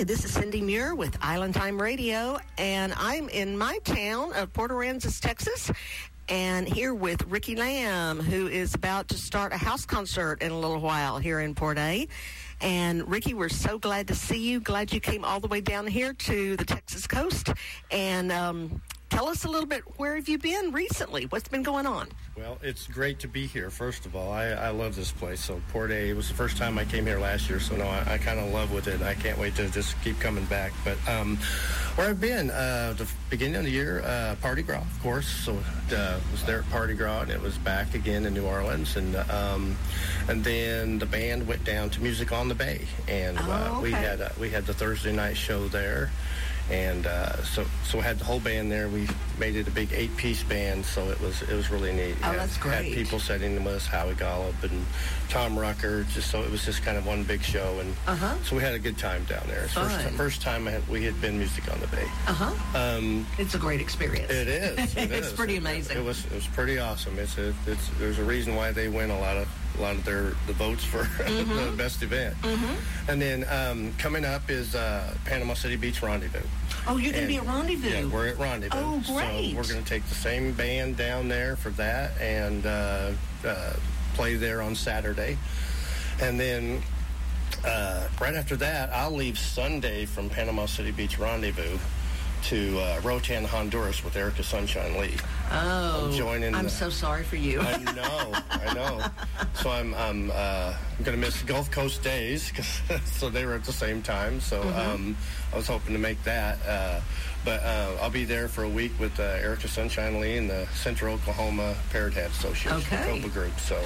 Hi, this is Cindy Muir with Island Time Radio, and I'm in my town of Port Aransas, Texas, and here with Ricky Lamb, who is about to start a house concert in a little while here in Port A. And Ricky, we're so glad to see you. Glad you came all the way down here to the Texas coast. And um, tell us a little bit where have you been recently? What's been going on? Well, it's great to be here. First of all, I, I love this place. So Port A it was the first time I came here last year, so no, I, I kind of love with it. I can't wait to just keep coming back. But um, where I've been, uh, the beginning of the year, uh, Party Gras, of course. So uh, was there at Party Gras, and it was back again in New Orleans, and um, and then the band went down to Music on the Bay, and uh, Oh, we had uh, we had the Thursday night show there. And uh, so, so we had the whole band there. We made it a big eight-piece band, so it was it was really neat. Oh, Had- that's Had people sitting with us, Howie Gollop and Tom Rucker. Just so it was just kind of one big show, and Uh-huh. so we had a good time down there. It's First, Fun. first time I had, we had been music on the bay. Uh huh. Um, It's a great experience. it is. It it's is. pretty It- amazing. It was it was pretty awesome. It's a, it's there's a reason why they win a lot of a lot of their the votes for the Mhm. best event. Mm-hmm. And then um, coming up is uh, Panama City Beach Rendezvous. Oh, you're going to be at Rendezvous. Yeah, we're at Rendezvous. Oh, great. So we're going to take the same band down there for that and uh, uh, play there on Saturday. And then uh, right after that, I'll leave Sunday from Panama City Beach Rendezvous to uh, Roatan, Honduras with Erica Sunshine Lee. Oh, I'm joining I'm the- so sorry for you. I know, I know. So I'm I'm uh, I'm gonna miss Gulf Coast days because so they were at the same time. So Mhm. um, I was hoping to make that, uh, but uh, I'll be there for a week with uh, Erica Sunshine Lee and the Central Oklahoma Parrot Head Association, Okay. COPA group. So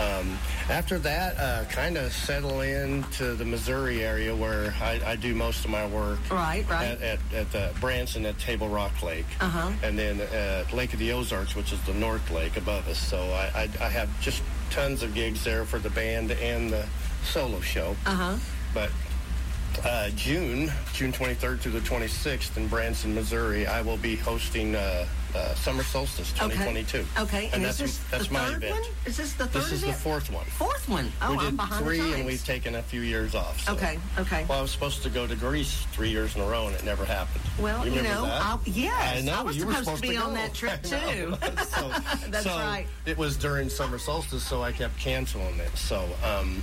um, after that, uh, kind of settle into the Missouri area where I, I do most of my work. Right, right. At, at, at uh, Branson at Table Rock Lake Uh-huh. and then uh, Lake of the Ozarks, which is the North Lake above us. So I, I, I have just tons of gigs there for the band and the solo show. Uh huh. But uh, June, June 23rd through the 26th in Branson, Missouri, I will be hosting uh, uh, Summer Solstice 2022. Okay, okay. and, that's this that's the my event. one? Is this the third This is the fourth one. Fourth one. Oh, we I'm did behind three, and we've taken a few years off. so- Okay, okay. Well, I was supposed to go to Greece three years in a row, and it never happened. Well, you, remember know? I'll, yes, I know. was you were supposed, to be on that trip too. so, That's so right. It was during summer solstice, so I kept canceling it. So um,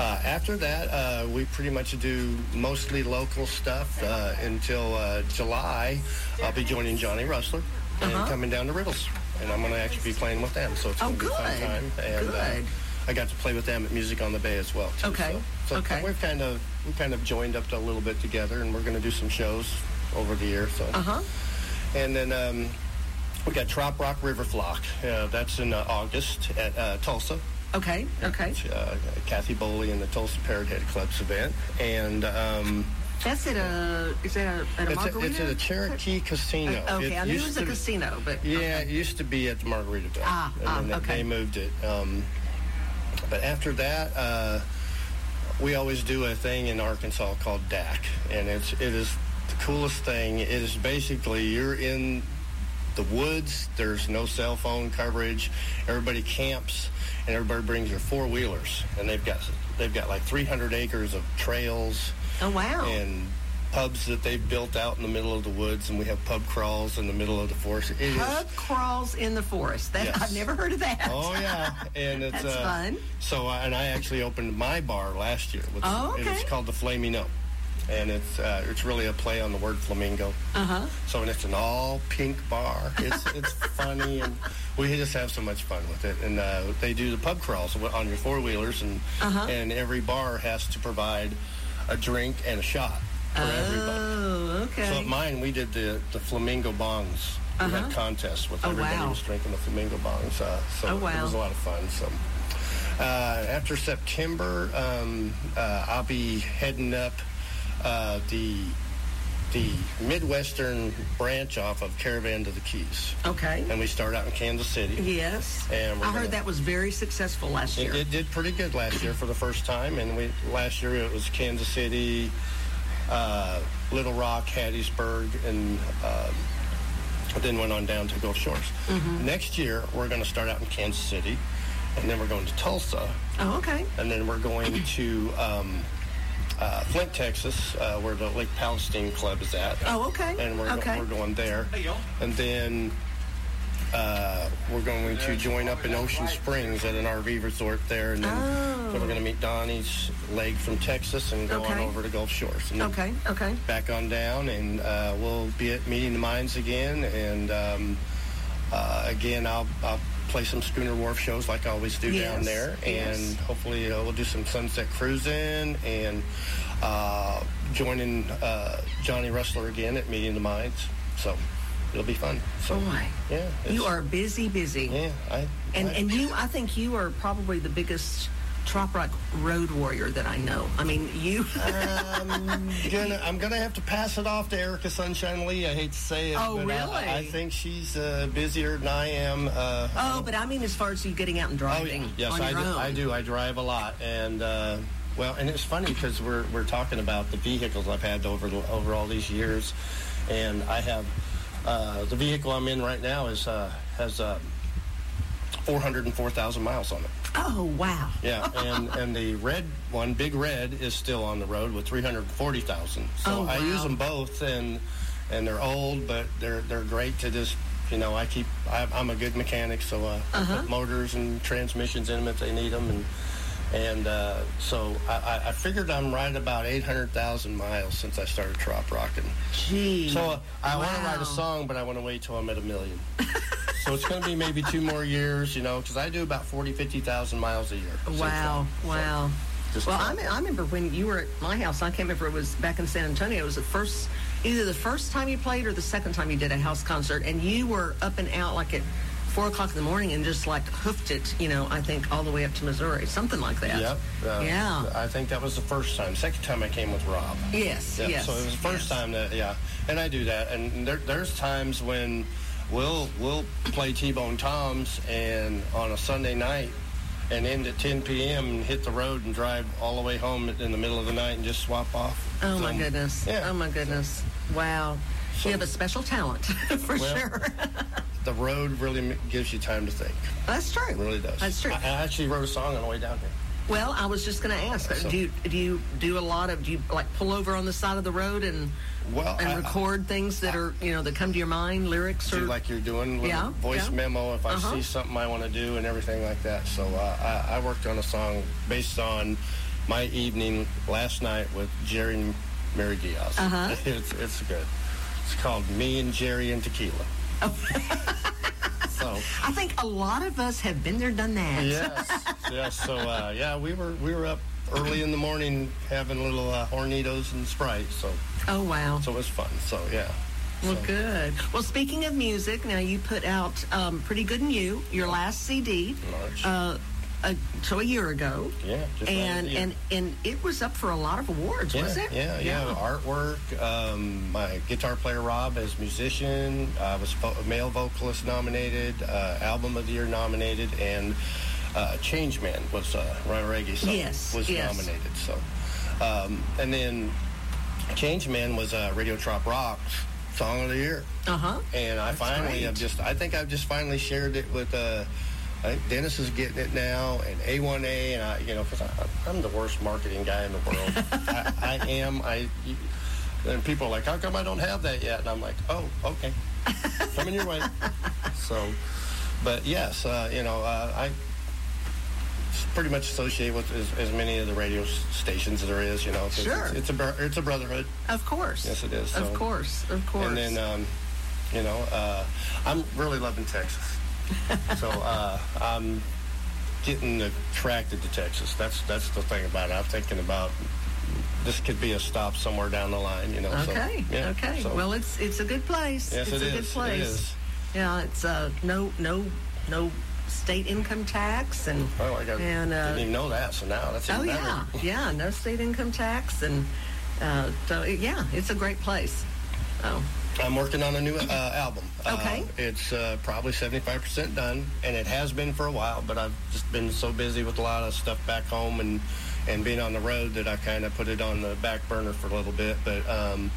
uh, after that, uh, we pretty much do mostly local stuff uh, until uh, July. I'll be joining Johnny Rustler and Uh-huh. coming down to Riddles, and I'm going to actually be playing with them. So it's Oh, going to be a fun time. And uh, Good. I got to play with them at Music on the Bay as well. Too, Okay. So, so Okay. we've kind of we kind of joined up a little bit together, and we're going to do some shows over the year. So. Uh huh. And then um, we got Trop Rock River Flock. Uh, that's in uh, August at uh, Tulsa. Okay. Okay. Uh, Kathy Bowley and the Tulsa Parrot Head Club's event. And um, That's at a. Is that a, at a it's, a, it's at a Cherokee casino. Uh, okay, I knew it was a to- casino, but Yeah, it used to be at the Margaritaville. Ah, and ah, then they, okay. they moved it. Um, but after that, uh, we always do a thing in Arkansas called DAC, and it's it is the coolest thing. It is basically you're in the woods. There's no cell phone coverage. Everybody camps, and everybody brings their four wheelers, and they've got they've got like 300 acres of trails. Oh wow! And pubs that they've built out in the middle of the woods, and we have pub crawls in the middle of the forest. It is Pub crawls in the forest. That Yes. I've never heard of that. Oh yeah, and it's That's uh, fun. So and I actually opened my bar last year. With, Oh, and It's called the Flamino, and it's uh, it's really a play on the word flamingo. Uh huh. So and it's an all pink bar. It's it's funny and we just have so much fun with it. And uh, they do the pub crawls on your four wheelers, and Uh-huh. and every bar has to provide a drink and a shot. for everybody. Oh, okay. So at mine, we did the, the flamingo bongs. We Uh-huh. had contests with Oh, everybody wow. was drinking the flamingo bongs. Uh, so Oh, it was a lot of fun. So uh, after September, um, uh, I'll be heading up uh, the the Midwestern branch off of Caravan to the Keys. Okay. And we start out in Kansas City. Yes. And I heard gonna- that was very successful last year. It, it did pretty good last year for the first time, and we last year it was Kansas City, uh, Little Rock, Hattiesburg, and um, then went on down to Gulf Shores. Mhm. Next year we're going to start out in Kansas City, and then we're going to Tulsa, Oh, okay. and then we're going to um, uh, Flint, Texas, uh, where the Lake Palestine Club is at. Oh, okay. And we're, go- we're going there. And then uh, we're going to join up in Ocean Springs at an RV resort there. And then Oh. so we're going to meet Donnie's leg from Texas and go on over to Gulf Shores. And Okay, okay. Back on down, and uh, we'll be at Meeting the Minds again. And um, uh, again, I'll, I'll play some Schooner Wharf shows like I always do down Yes, there. And yes. hopefully uh, we'll do some sunset cruising and uh, joining uh, Johnny Rustler again at Meeting the Minds. So it'll be fun. So, Boy, yeah. you are busy, busy. Yeah, I. And I- and you, I think you are probably the biggest trop rock road warrior that I know. I mean, you. I'm gonna, I'm gonna have to pass it off to Erica Sunshine Lee. I hate to say it, Oh, but I- I, think she's uh, busier than I am. Uh, oh, but I mean, as far as you getting out and Oh, driving. yeah. yes, I do. I do. I drive a lot, and uh, well, and it's funny because we're we're talking about the vehicles I've had over the, over all these years, and I have uh, the vehicle I'm in right now is uh, has uh, 404,000 miles on it. Oh wow. Yeah, and and the red one, Big Red, is still on the road with 340,000. So Oh, I use them both, and and they're old, but they're they're great to just. You know, I keep. I, I'm a good mechanic, so uh, I Uh-huh. put motors and transmissions in them if they need them, and and uh, so I, I- figured I'm right about 800,000 miles since I started trop rocking. Gee. So uh, I want to write a song, but I want to wait till I'm at a million. so it's going to be maybe two more years, you know, because I do about 40, 50,000 miles a year. Wow, wow. Just well. I, I remember when you were at my house. I can't remember it was back in San Antonio. It was the first, either the first time you played or the second time you did a house concert, and you were up and out like at four o'clock in the morning and just like hoofed it. You know, I think all the way up to Missouri, something like that. Yep. uh, yeah. I think that was the first time. Second time I came with Rob. Yes. Yep, Yes. So it was the first time that, yeah. And I do that. And there, there's times when we'll we'll play T-Bone Toms and on a Sunday night and end at 10 p.m. and hit the road and drive all the way home in the middle of the night and just swap off. Oh my goodness. Yeah. Oh my goodness. Wow. You have a special talent for Well, sure. The road really gives you time to think. That's true. It really does. That's true. I, I actually wrote a song on the way down here. Well, I was just going to ask. So- do you do you do a lot of do you like pull over on the side of the road and Well, and I- record things that are you know that come to your mind, lyrics or like you're doing, Yeah, voice yeah. memo if I Uh-huh. see something I want to do and everything like that. So uh, I, I worked on a song based on my evening last night with Jerry and Mary Diaz. Uh-huh. It's, it's good. It's called Me and Jerry and Tequila. so I think a lot of us have been there, done that. yes, yes. So uh, yeah, we were we were up early in the morning having little uh, hornitos and Sprite. So Oh wow. so it was fun. So yeah. Well, So- good. Well, speaking of music, now you put out um, "Pretty Good and You," your last CD, March. uh, a, so a year ago, Yeah, just right and and and it was up for a lot of awards, Yeah, was it? yeah, yeah, Artwork. Um, my guitar player Rob as musician uh, was male vocalist nominated, uh, album of the year nominated, and uh, Change Man was uh, Ron Reggae song Yes, was yes. nominated. So, um, and then Change Man was uh, Radio Trop Rock song of the year. Uh huh. And I That's finally great. have just, I think I've just finally shared it with, uh, Dennis is getting it now, and A1A, and I, you know, because I'm the worst marketing guy in the world. I, I am. I, and people are like, how come I don't have that yet? And I'm like, oh, okay, coming your way. So, but yes, uh, you know, uh, I pretty much associate with as, as many of the radio stations as there is. You know, Sure. it's, it's a it's a brotherhood. Of course. Yes, it is. Of course. Of course. and then, um, you know, uh, I'm really loving Texas. So uh, I'm getting attracted to Texas. That's that's the thing about it. I'm thinking about this could be a stop somewhere down the line. You know. so, Okay. yeah, okay. so- Well, it's it's a good place. Yes, it's it a good is. It place. is. Yeah, it's uh no no no state income tax and Oh, I got, and uh, didn't even know that. So now that's even oh better. yeah yeah no state income tax and uh, so yeah it's a great place. Oh I'm working on a new uh, album. Okay. Uh, it's uh, probably 75% done, and it has been for a while, but I've just been so busy with a lot of stuff back home and, and being on the road that I kind of put it on the back burner for a little bit. But um,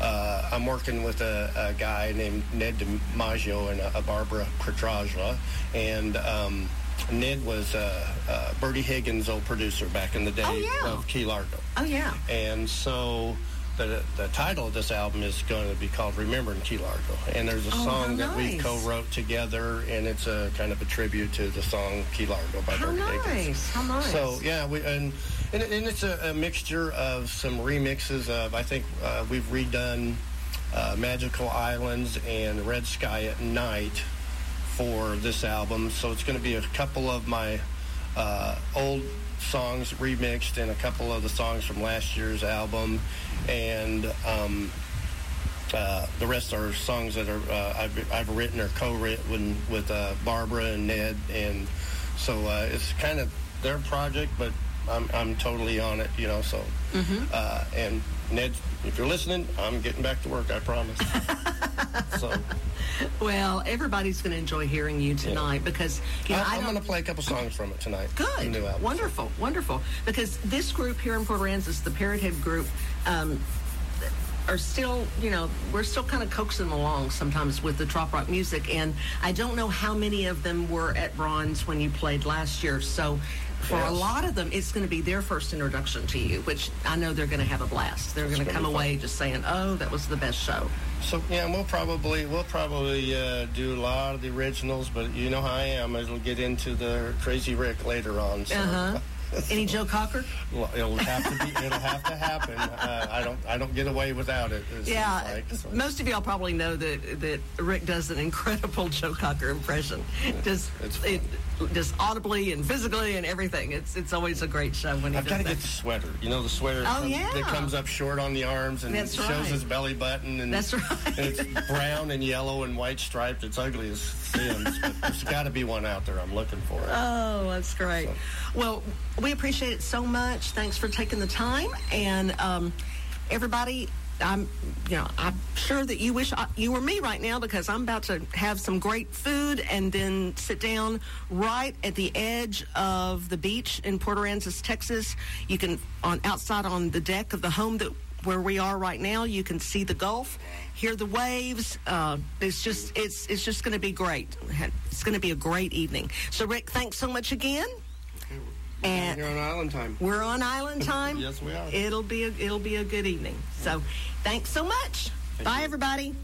uh, I'm working with a, a guy named Ned DiMaggio and a, a Barbara Petraja, and um, Ned was uh, uh, Bertie Higgins' old producer back in the day Oh, yeah. of Key Largo. oh yeah And so the, the title of this album is going to be called Remembering Key Largo. And there's a Oh, song that we co-wrote together, and it's a kind of a tribute to the song Key Largo by Higgins. nice how nice. So yeah, we and and, and it's a, a mixture of some remixes of I think uh, we've redone uh, Magical Islands and Red Sky at Night for this album. So it's going to be a couple of my uh, old songs remixed and a couple of the songs from last year's album, and um, uh, the rest are songs that are uh, I've, I've written or co-written with uh, Barbara and Ned, and so uh, it's kind of their project, but I'm, I'm totally on it, you know. So Mhm. uh, and Ned, if you're listening, I'm getting back to work. I promise. so well, everybody's going to enjoy hearing you tonight because you know, I, I'm going to play a couple songs from it tonight. Good. new album. Wonderful. Wonderful. Because this group here in Port Aransas, the Parrot Head group, um, are still, you know, we're still kind of coaxing along sometimes with the trop rock music. And I don't know how many of them were at Bronze when you played last year. So for a lot of them, it's going to be their first introduction to you, which I know they're going to have a blast. They're going to come fun. away just saying, oh, that was the best show. So yeah, we'll probably we'll probably uh, do a lot of the originals, but you know how I am. It'll get into the Crazy Rick later on. So. Uh huh. Any Joe Cocker? Well, it'll have to be. It'll have to happen. Uh, I don't. I don't get away without it. it Yeah, like, so. most of y'all probably know that that Rick does an incredible Joe Cocker impression, just it, just audibly and physically and everything. It's it's always a great show when he I've got to get the sweater. You know the sweater Oh, comes- yeah. that comes up short on the arms and That's shows right. his belly button. And That's right. And it's brown and yellow and white striped. It's ugly as sins, but there's got to be one out there. I'm looking for it. Oh, that's great. Well, we appreciate it so much. Thanks for taking the time, and um, everybody. I'm, you know, I'm sure that you wish I, you were me right now because I'm about to have some great food and then sit down right at the edge of the beach in Port Aransas, Texas. You can on outside on the deck of the home that where we are right now. You can see the Gulf, hear the waves. Uh, it's just it's it's just going to be great. It's going to be a great evening. So Rick, thanks so much again. And You're on island time. we're on island time. Yes, we are. It'll be a, it'll be a good evening. So, thanks so much. Bye, everybody.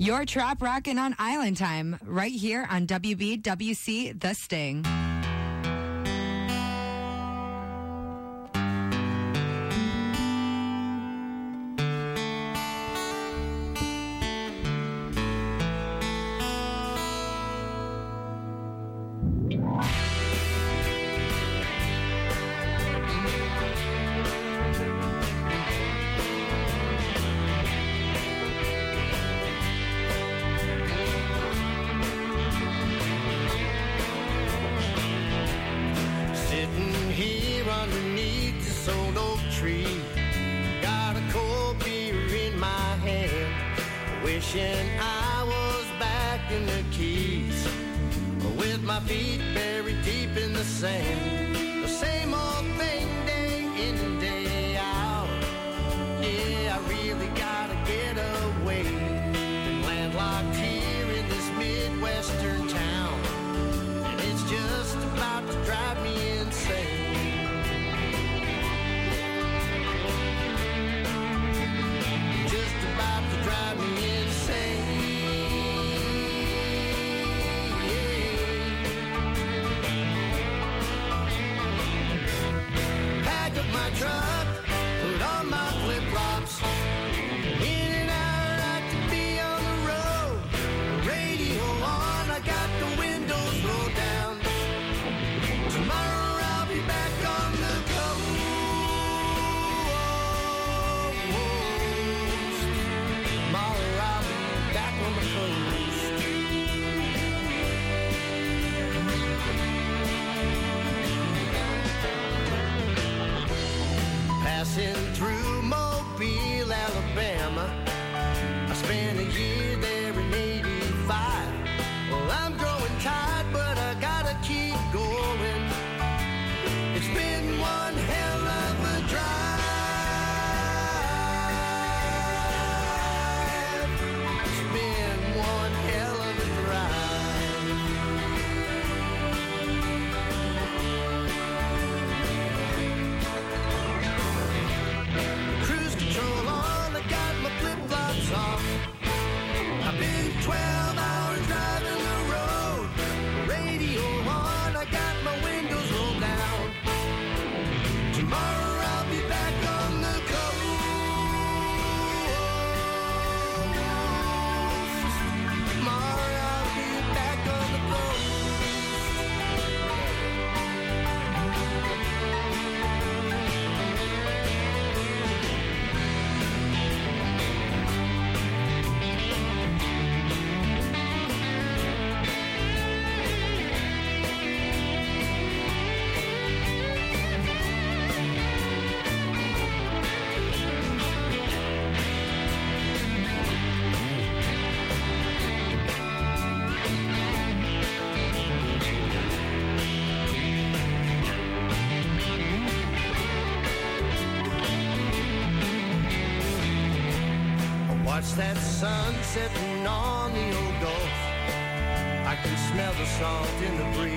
Your trop rocking on Island Time right here on WBWC The Sting. sun setting on the old Gulf. I can smell the salt in the breeze.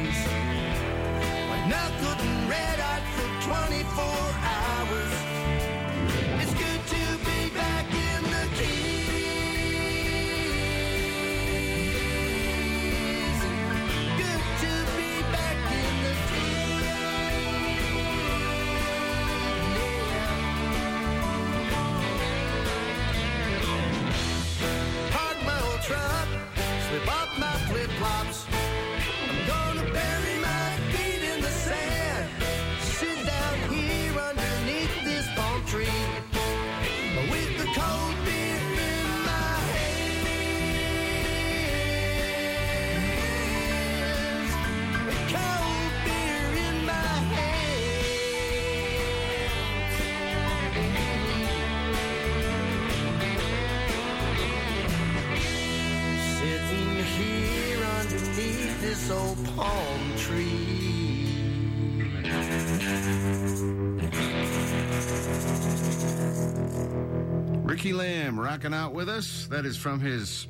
Lamb rocking out with us. That is from his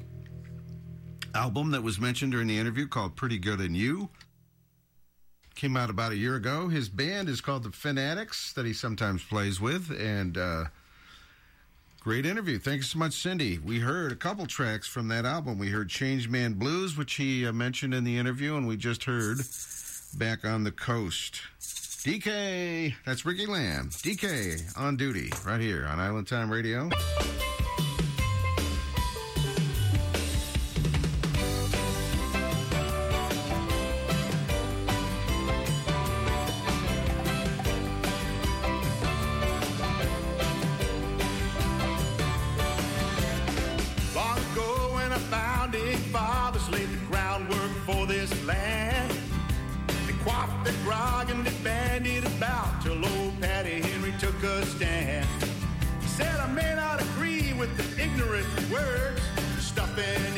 album that was mentioned during the interview called Pretty Good and You. Came out about a year ago. His band is called the Fanatics that he sometimes plays with. And uh, great interview. Thanks so much, Cindy. We heard a couple tracks from that album. We heard Change Man Blues, which he uh, mentioned in the interview, and we just heard Back on the Coast. DK. That's Ricky Lamb. DK on duty right here on Island Time Radio. bed.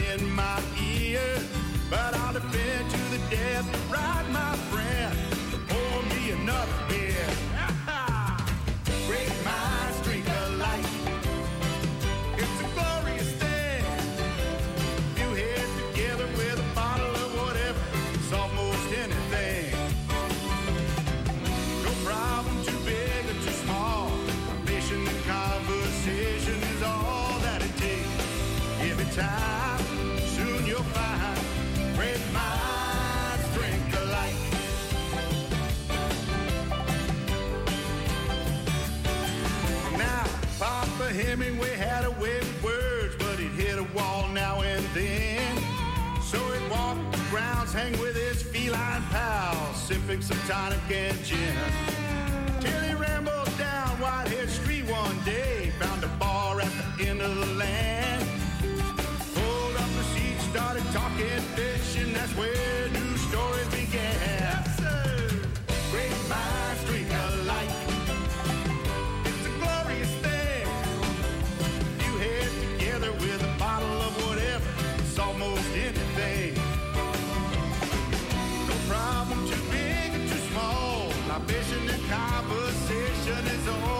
hang with his feline pal, sipping some tonic and gin. Till he rambled down Whitehead Street one day, found a bar at the end of the land. Pulled up the seat, started talking fish, and that's where soul.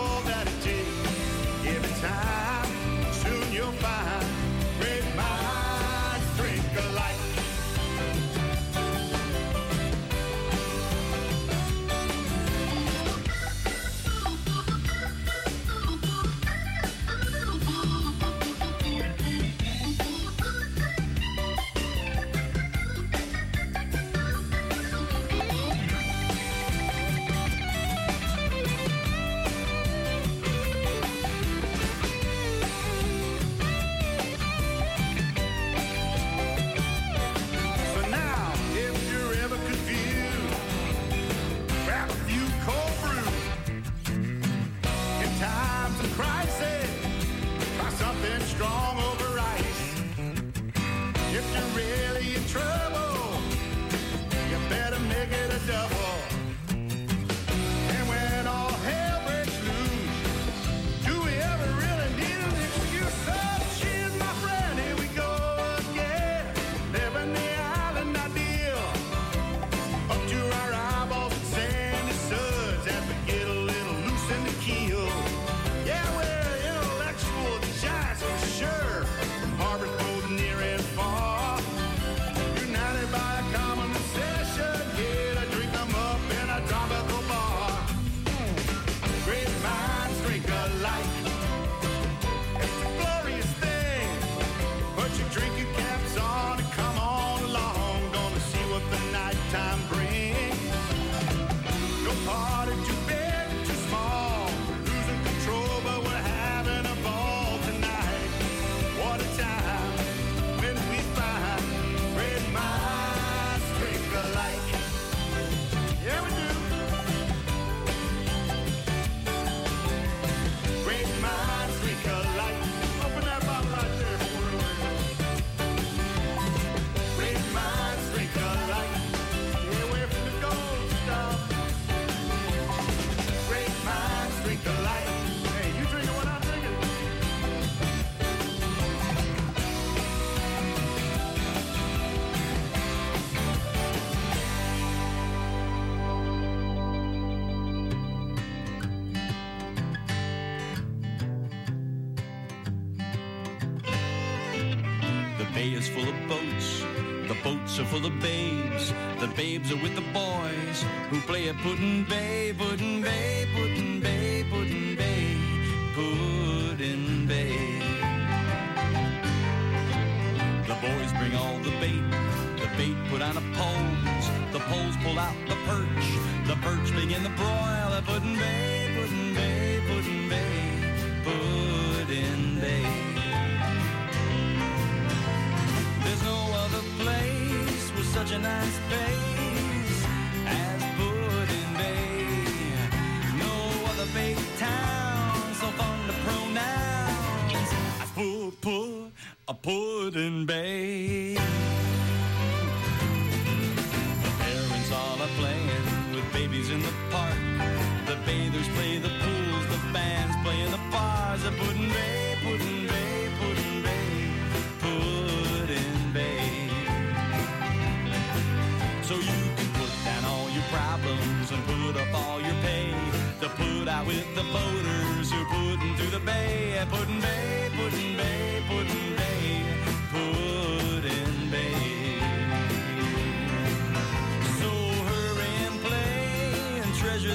are for the babes, the babes are with the boys who play at Put-in-Bay, puddin' babe.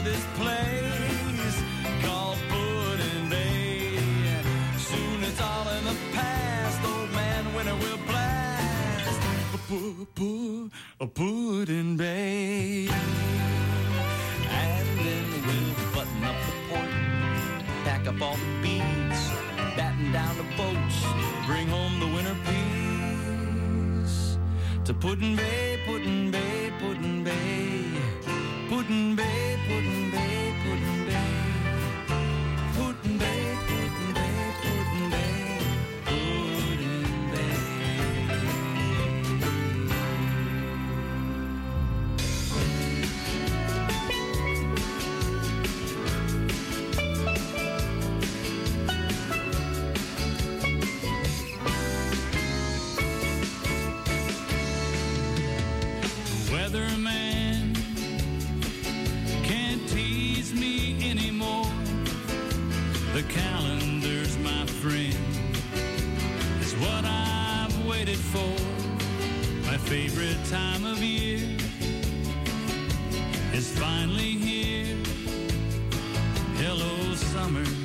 this place called Put-in-Bay. Soon it's all in the past, old man winter will blast. Put-in-Bay. And then we'll button up the port, pack up all the beads, batten down the boats, bring home the winter peace. To Put-in-Bay, Puddin' Bay, Put-in-Bay, Puddin' Bay. before. My favorite time of year is finally here. Hello, summer.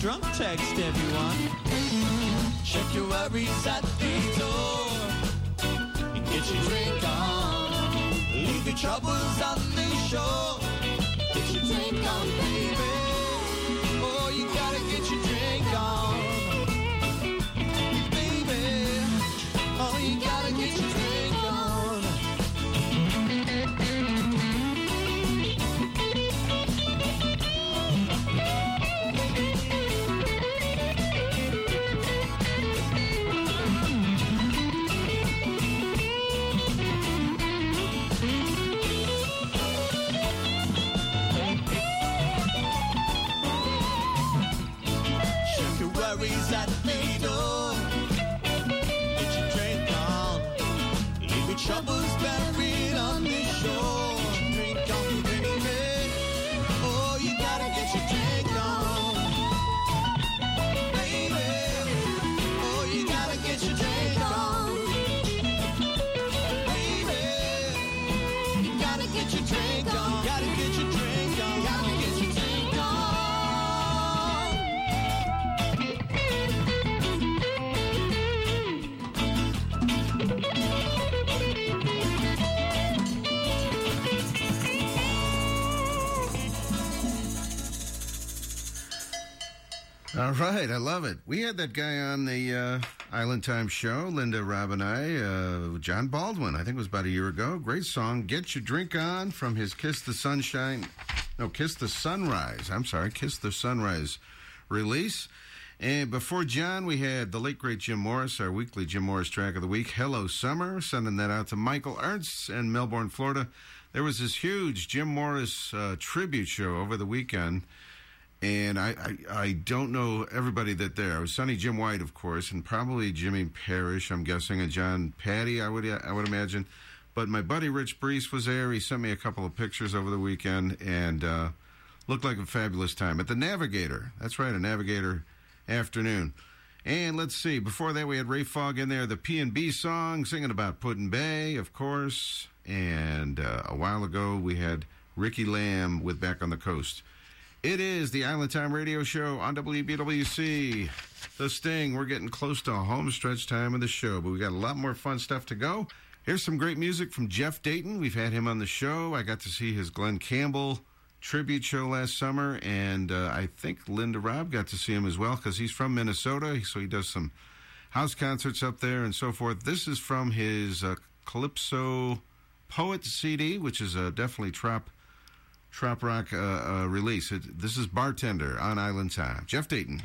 drunk text, everyone. Check your worries at the door and get your drink on. Leave your troubles All right, I love it. We had that guy on the uh, Island Time show, Linda Rob and I, uh, John Baldwin, I think it was about a year ago. Great song, Get Your Drink On from his Kiss the Sunshine, no, Kiss the Sunrise, I'm sorry, Kiss the Sunrise release. And before John, we had the late great Jim Morris, our weekly Jim Morris track of the week, Hello Summer, sending that out to Michael Ernst in Melbourne, Florida. There was this huge Jim Morris uh, tribute show over the weekend and I, I, I don't know everybody that there. It was Sunny Jim White, of course, and probably Jimmy Parrish, I'm guessing, and John Patti, I would I would imagine. But my buddy Rich Brees was there. He sent me a couple of pictures over the weekend, and uh, looked like a fabulous time at the Navigator. That's right, a Navigator afternoon. And let's see, before that we had Ray Fogg in there, the P&B song, singing about Put-in-Bay, of course. And uh, a while ago we had Ricky Lamb with Back on the Coast. It is the Island Time Radio Show on WBWC. The Sting. We're getting close to home stretch time of the show, but we got a lot more fun stuff to go. Here's some great music from Jeff Dayton. We've had him on the show. I got to see his Glen Campbell tribute show last summer, and uh, I think Linda Robb got to see him as well because he's from Minnesota, so he does some house concerts up there and so forth. This is from his uh, Calypso Poet CD, which is uh, definitely trop trop rock uh, uh, release. It, this is Bartender on Island Time. Jeff Dayton.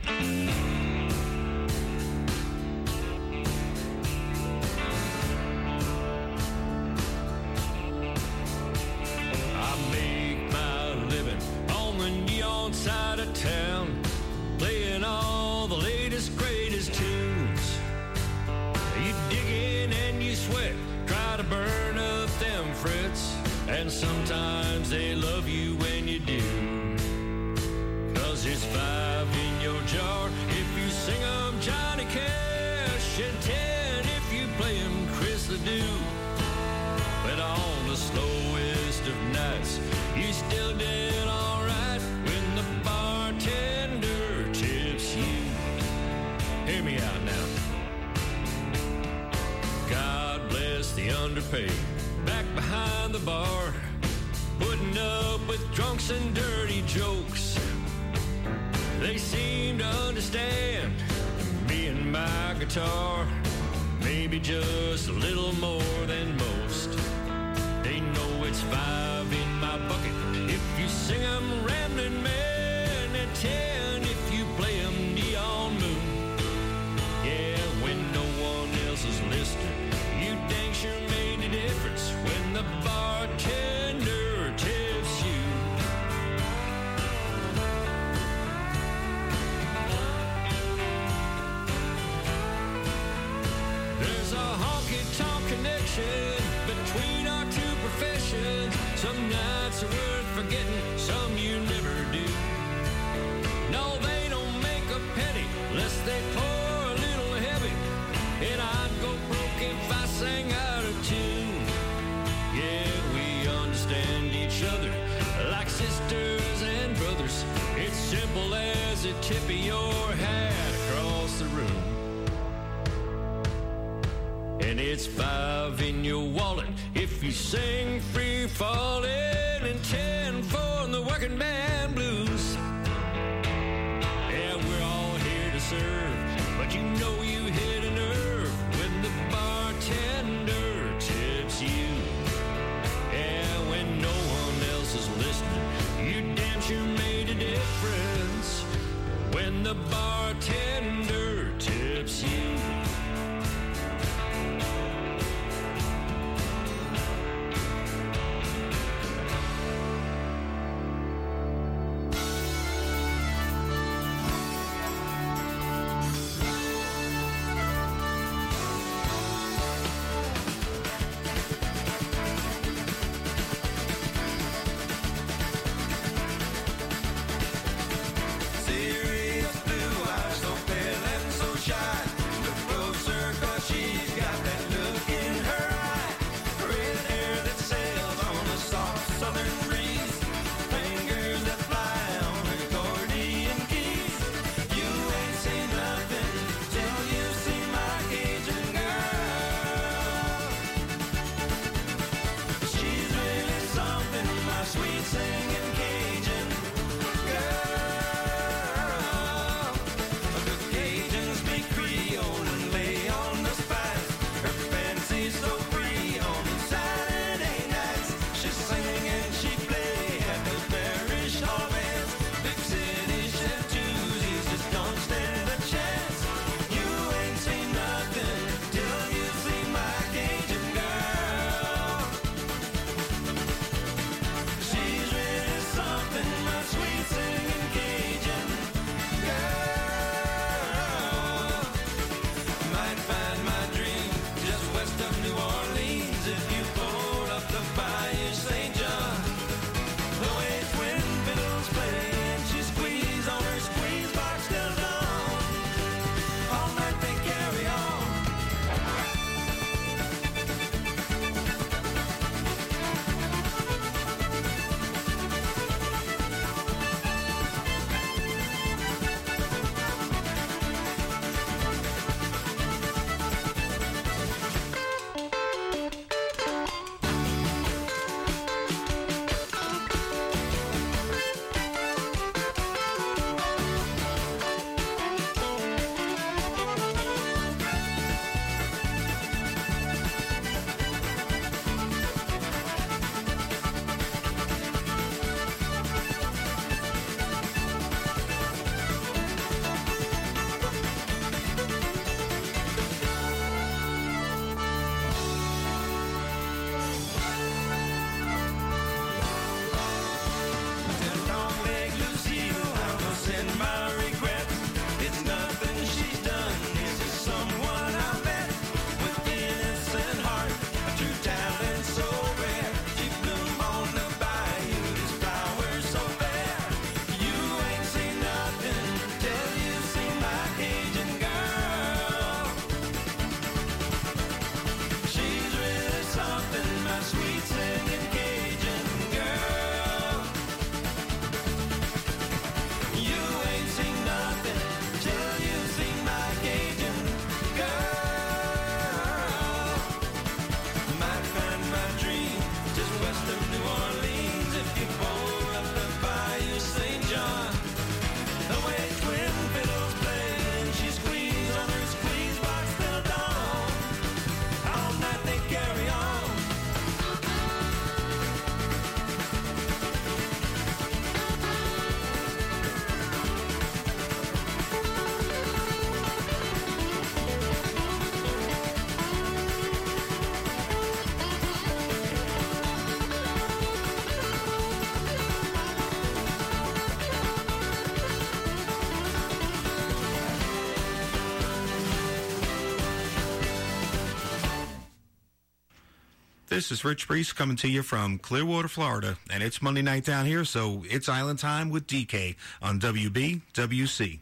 This is Rich Priest coming to you from Clearwater, Florida, and it's Monday night down here, so it's Island Time with DK on WBWC.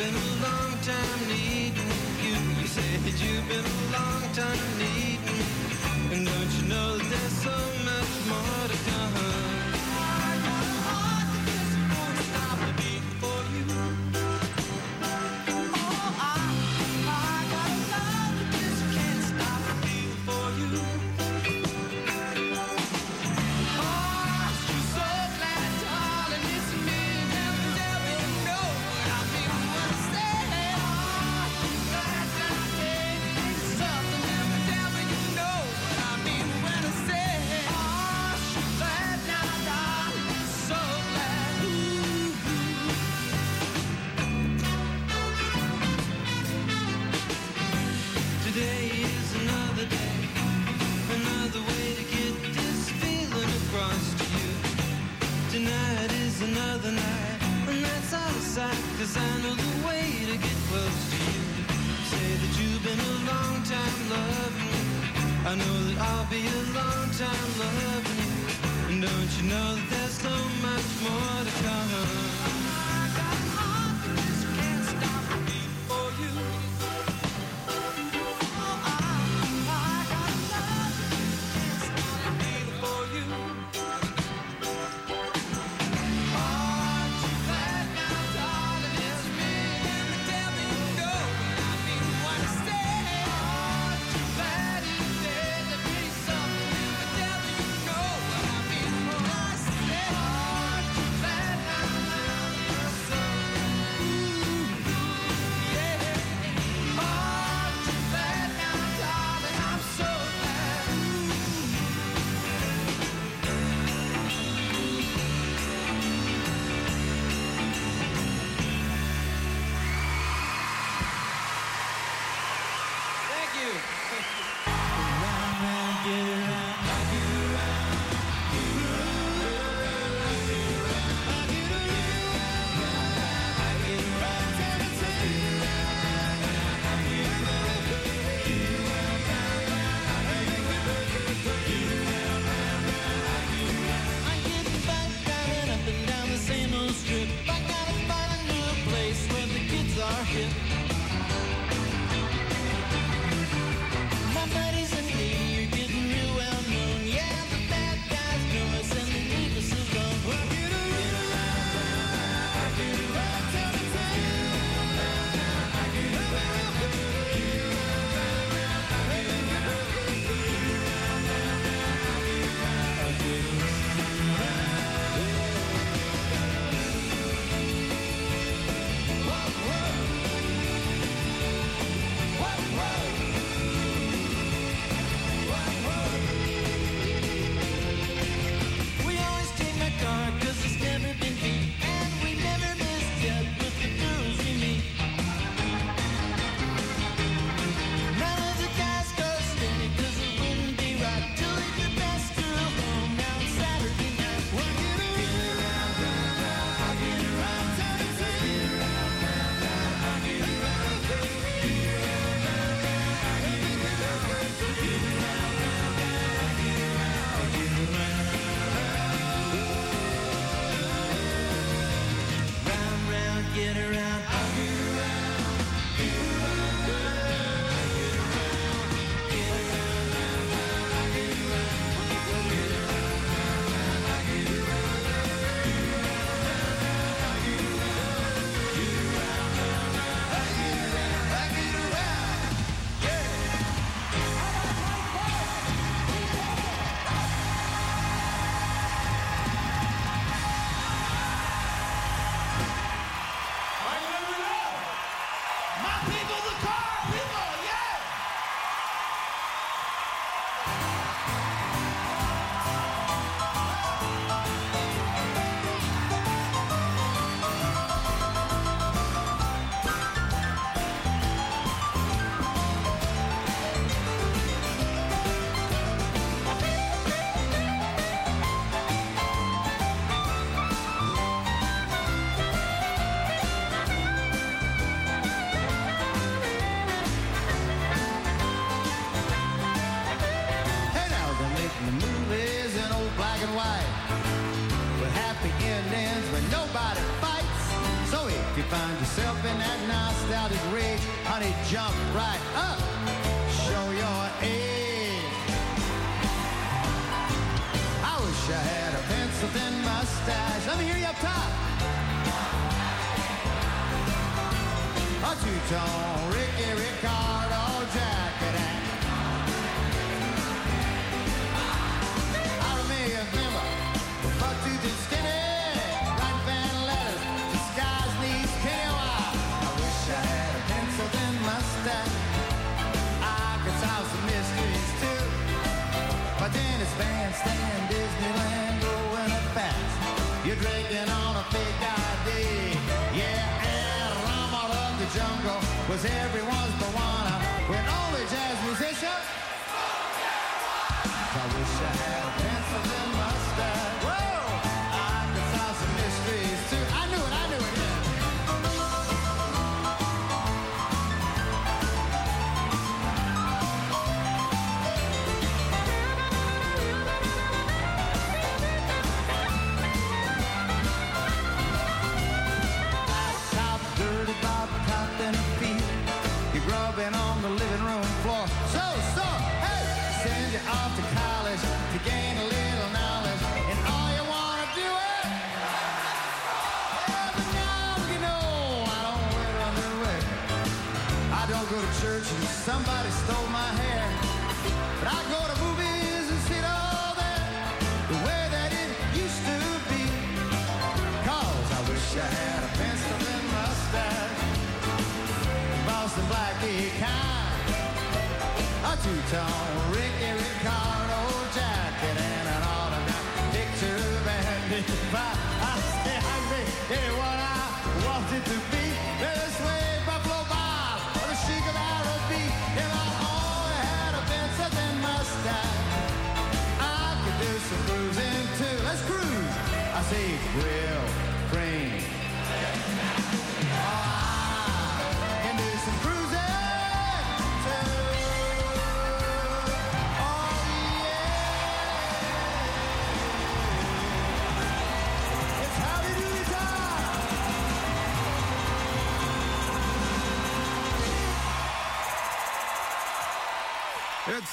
been a long time needing you. You that you've been a long time needing. And don't you know that there's so much more to come?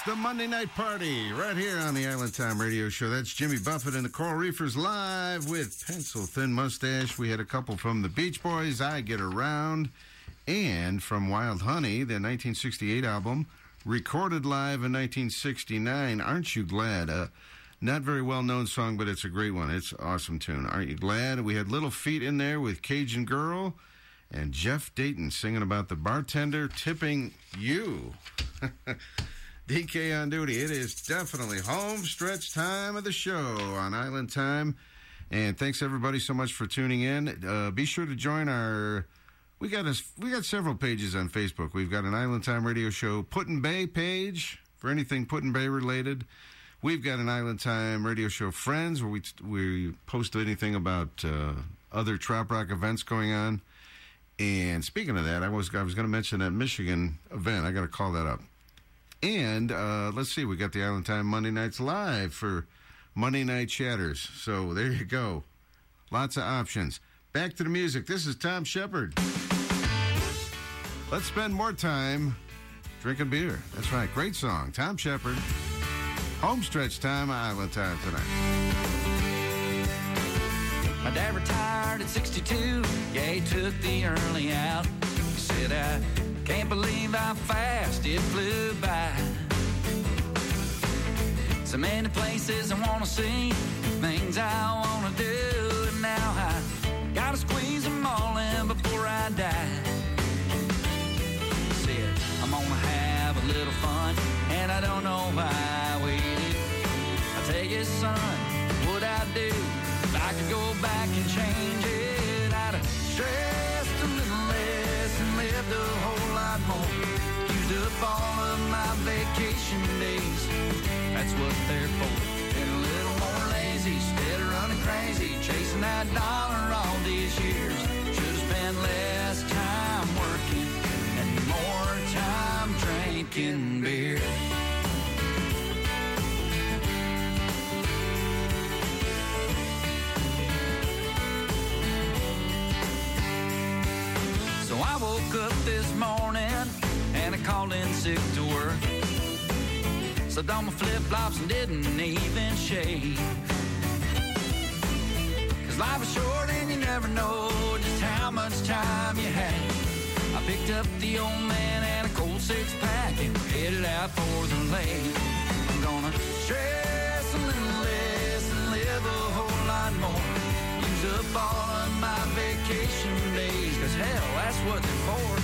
The Monday Night Party right here on the Island Time Radio Show. That's Jimmy Buffett and the Coral Reefers live with Pencil Thin Mustache. We had a couple from the Beach Boys, I Get Around, and from Wild Honey, the 1968 album, recorded live in 1969. Aren't You Glad? Uh, not very well known song, but it's a great one. It's awesome tune. Aren't you glad? We had Little Feat in there with Cajun Girl and Jeff Dayton singing about the bartender tipping you. DK on duty. It is definitely home stretch time of the show on Island Time. And thanks everybody so much for tuning in. Uh, be sure to join our. We got us. We got several pages on Facebook. We've got an Island Time Radio Show Put-in-Bay page for anything Put-in-Bay related. We've got an Island Time Radio Show Friends where we we post anything about uh, other trop Rock events going on. And speaking of that, I was I was going to mention that Michigan event. I got to call that up. And uh, let's see, we got the Island Time Monday Nights Live for Monday Night Chatters. So there you go. Lots of options. Back to the music. This is Tom Shepard. Let's spend more time drinking beer. That's right. Great song. Tom Shepard. Homestretch time, Island Time tonight. My dad retired at 62. Yeah, he took the early out. He said, I can't believe how fast it flew by. So many places I want to see, things I want to do. And now I gotta squeeze them all in before I die. Said, I'm gonna have a little fun, and I don't know why we waited. I tell you, son, what I'd do if I could go back and change it. I'd have lived a whole lot more. Used up all of my vacation days. That's what they're for. Been a little more lazy, instead of running crazy, chasing that dollar all these years. Should have spent less time working and more time drinking beer. Woke up this morning and I called in sick to work. Slipped on my flip flops and didn't even shave. Cause life is short and you never know just how much time you have. I picked up the old man and a cold six pack and headed out for the lake. I'm gonna stress a little less and live a whole lot more. Up all of my vacation days, cause hell, that's what they're for.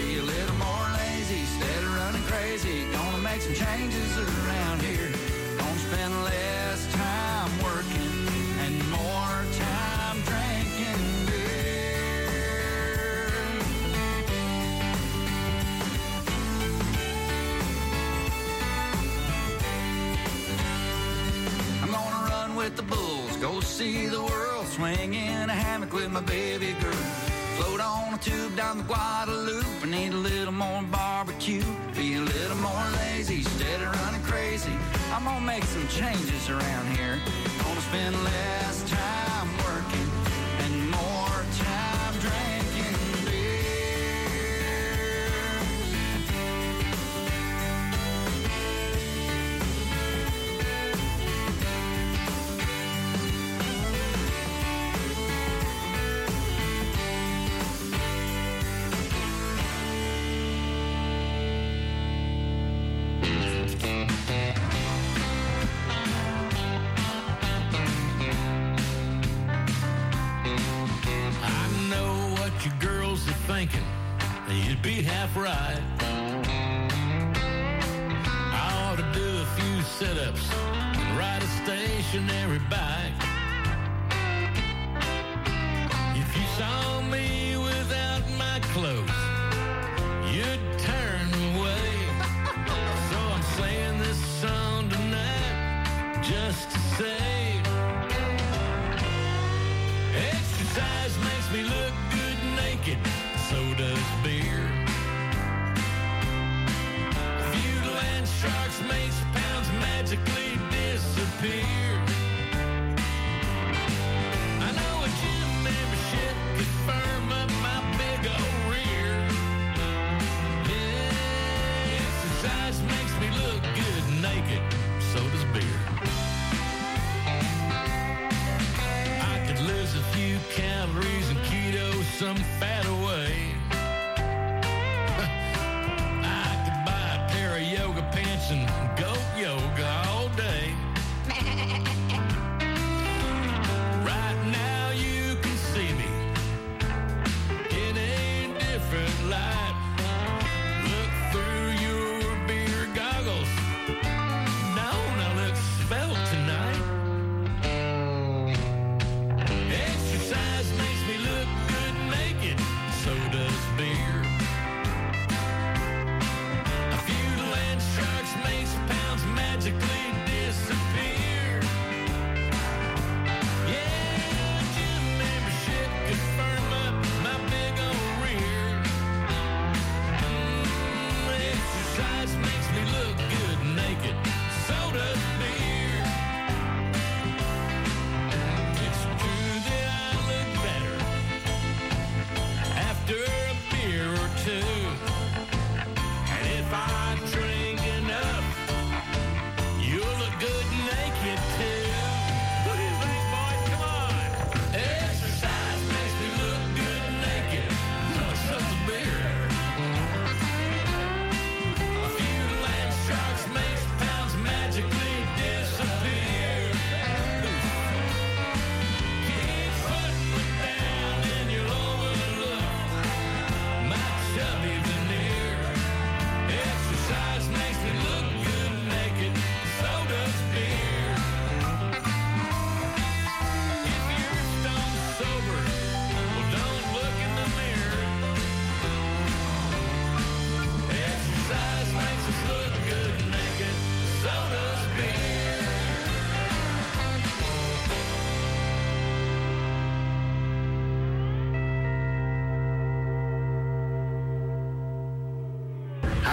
Be a little more lazy, instead of running crazy. Gonna make some changes around here. Gonna spend less time working and more time drinking beer. I'm gonna run with the bulls, go see the world, swing in a hammock with my baby girl. Float on a tube down the Guadalupe and eat a little more barbecue. Be a little more lazy instead of running crazy. I'm gonna make some changes around here. Gonna spend less time be half right. I ought to do a few sit-ups and ride a stationary bike. If you saw me yoga pants and go yoga all day.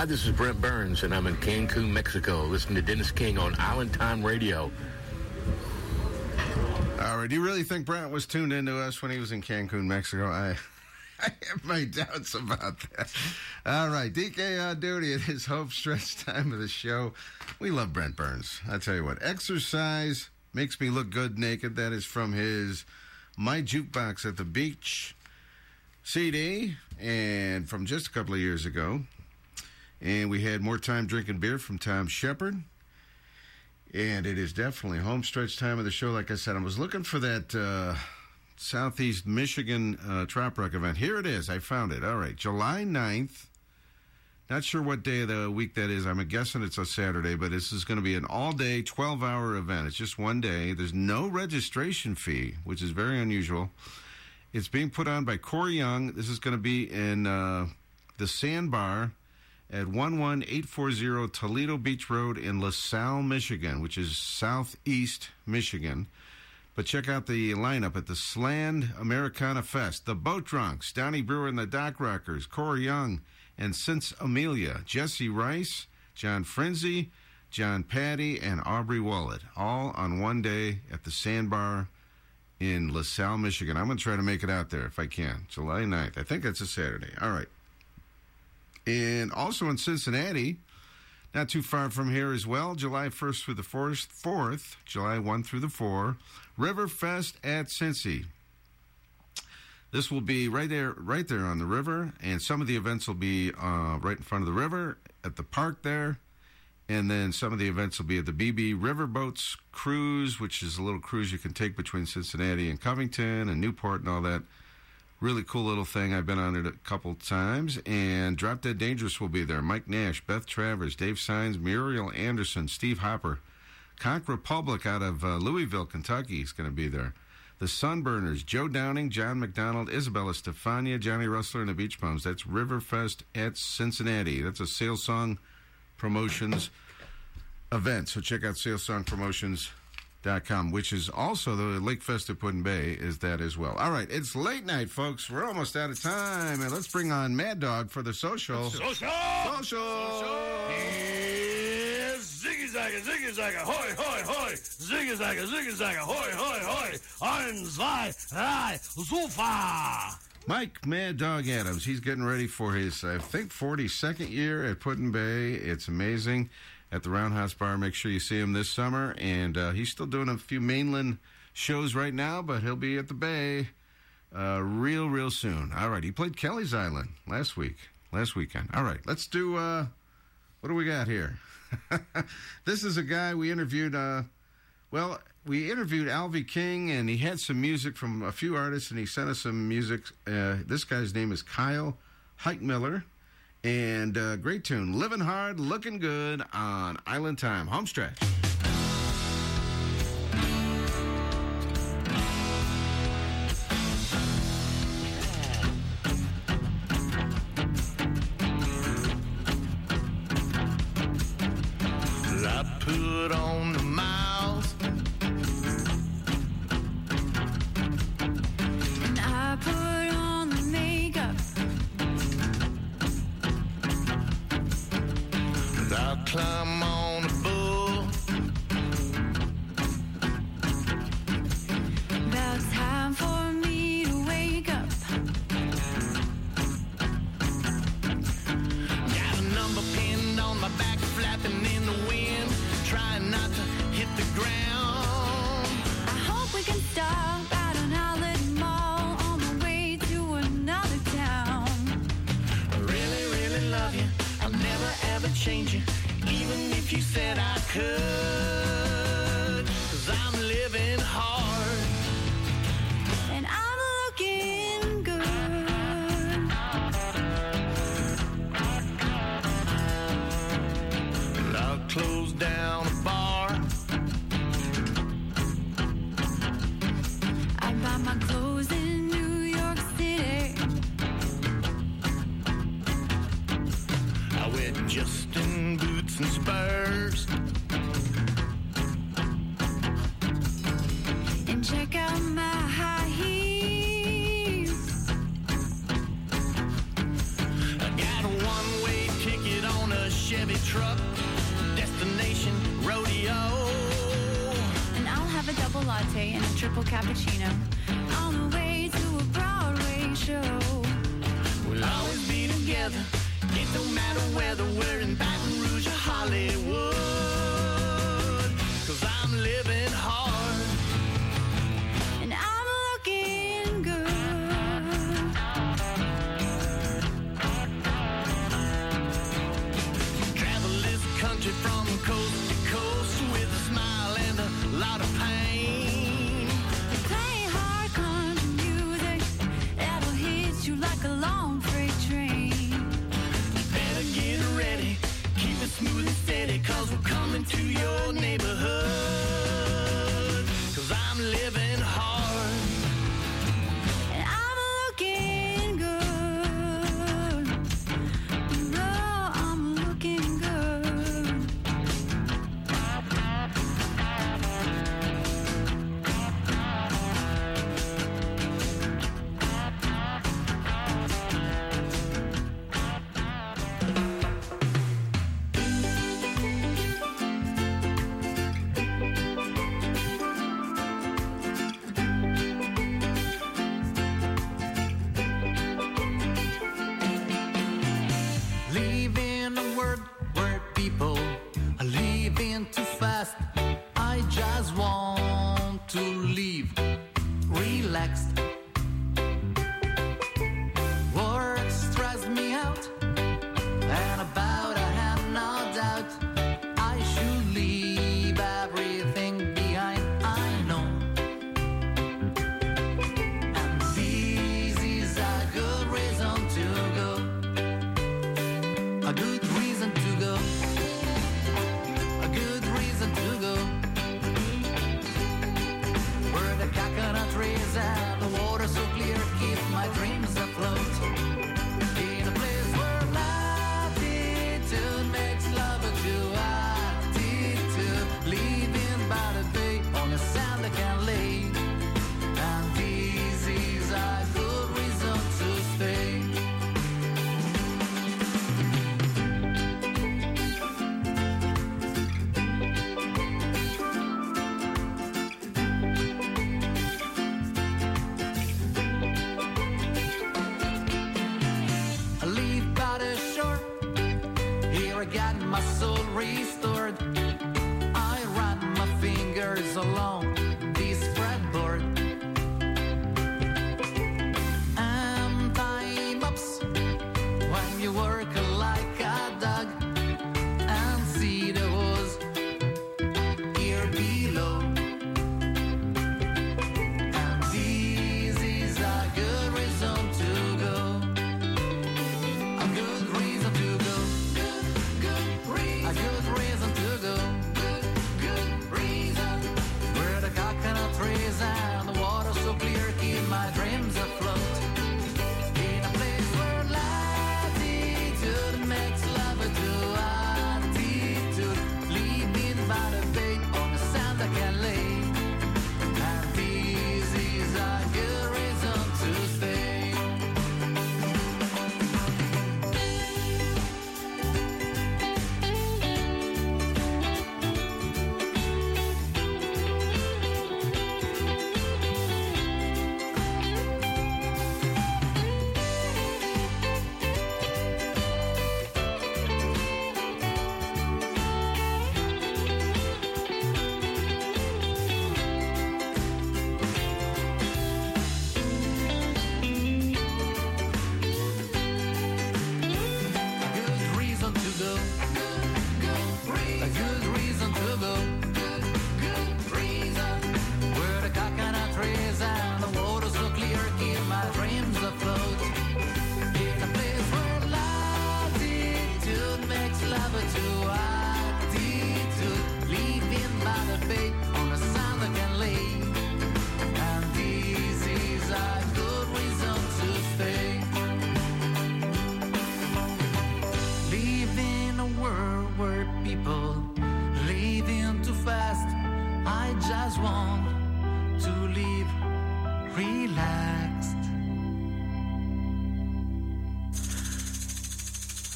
Hi, this is Brent Burns, and I'm in Cancun, Mexico, listening to Dennis King on Island Time Radio. All right. Do you really think Brent was tuned into us when he was in Cancun, Mexico? I, I have my doubts about that. All right, DK on uh, duty. It is home stretch time of the show. We love Brent Burns. I tell you what, exercise makes me look good naked. That is from his My Jukebox at the Beach CD, and from just a couple of years ago. And we had more time drinking beer from Tom Shepard. And it is definitely home stretch time of the show. Like I said, I was looking for that uh, Southeast Michigan uh, Trop Rock event. Here it is. I found it. All right. July 9th. Not sure what day of the week that is. I'm guessing it's a Saturday, but this is going to be an all day, 12 hour event. It's just one day. There's no registration fee, which is very unusual. It's being put on by Corey Young. This is going to be in uh, the Sandbar at 11840 Toledo Beach Road in LaSalle, Michigan, which is southeast Michigan. But check out the lineup at the Sland Americana Fest. The Boat Drunks, Donnie Brewer and the Dock Rockers, Corey Young, and Since Amelia, Jesse Rice, John Frinzi, John Patti, and Aubrey Wallet, all on one day at the Sandbar in LaSalle, Michigan. I'm going to try to make it out there if I can. July 9th. I think that's a Saturday. All right. And also in Cincinnati, not too far from here as well, July 1st through the 4th, 4th July 1 through the 4, Riverfest at Cincy. This will be right there, right there on the river, and some of the events will be uh, right in front of the river at the park there, and then some of the events will be at the BB Riverboats Cruise, which is a little cruise you can take between Cincinnati and Covington and Newport and all that. Really cool little thing. I've been on it a couple times. And Drop Dead Dangerous will be there. Mike Nash, Beth Travers, Dave Sines, Muriel Anderson, Steve Hopper. Conch Republic out of uh, Louisville, Kentucky is going to be there. The Sunburners, Joe Downing, John McDonald, Isabella Stefania, Johnny Rustler, and the Beach Bums. That's Riverfest at Cincinnati. That's a Sales Song Promotions event. So check out salesongpromotions.com, which is also the Lake Fest at Put-in-Bay, is that as well. All right, it's late night, folks. We're almost out of time. And let's bring on Mad Dog for the social. Social! Social! Yeah, ziggy zagga, ziggy zagga, hoi, hoi, hoi, ziggy zagga, ziggy zagga, hoi, hoi, hoi, ein, zwei, drei, super! Mike Mad Dog Adams, he's getting ready for his, I think, 42nd year at Put-in-Bay. It's amazing at the Roundhouse Bar. Make sure you see him this summer. And uh, he's still doing a few mainland shows right now, but he'll be at the Bay uh, real, real soon. All right, he played Kelleys Island last week, last weekend. All right, let's do, uh, what do we got here? this is a guy we interviewed, uh, well, we interviewed Alvy King, and he had some music from a few artists, and he sent us some music. Uh, this guy's name is Kyle Heitmiller, and uh, great tune, "Living Hard, Looking Good" on Island Time Home Stretch.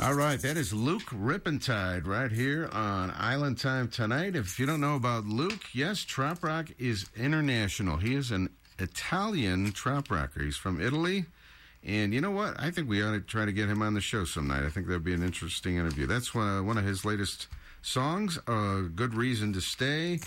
All right, that is Luke Rippentide right here on Island Time tonight. If you don't know about Luke, yes, Trop Rock is international. He is an Italian trop rocker. He's from Italy. And you know what? I think we ought to try to get him on the show some night. I think that'd be an interesting interview. That's one of, his latest songs, A Good Reason to Stay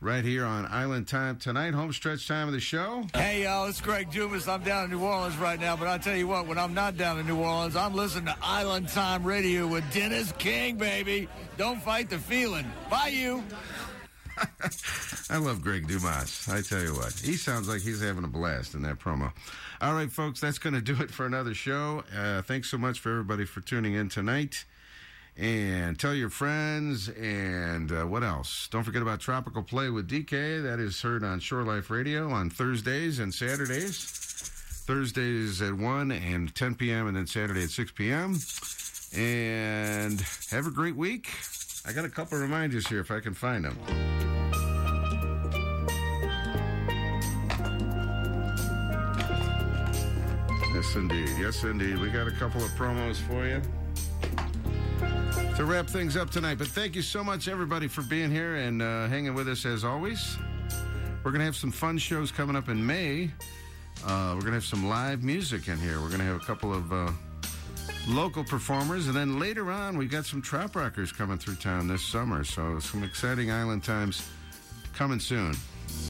right here on Island Time tonight, home stretch time of the show. Hey, y'all, it's Greg Dumas. I'm down in New Orleans right now, but I'll tell you what, when I'm not down in New Orleans, I'm listening to Island Time Radio with Dennis King, baby. Don't fight the feeling. Bye, you. I love Greg Dumas. I tell you what, he sounds like he's having a blast in that promo. All right, folks, that's going to do it for another show. Uh, thanks so much for everybody for tuning in tonight. And tell your friends. And uh, what else? Don't forget about Tropical Play with DK. That is heard on Shore Life Radio on Thursdays and Saturdays. Thursdays at 1 and 10 p.m., and then Saturday at 6 p.m. And have a great week. I got a couple reminders here if I can find them. Yes, indeed. Yes, indeed. We got a couple of promos for you to wrap things up tonight. But thank you so much, everybody, for being here and uh, hanging with us as always. We're going to have some fun shows coming up in May. Uh, we're going to have some live music in here. We're going to have a couple of uh, local performers. And then later on, we've got some trop rockers coming through town this summer. So some exciting island times coming soon.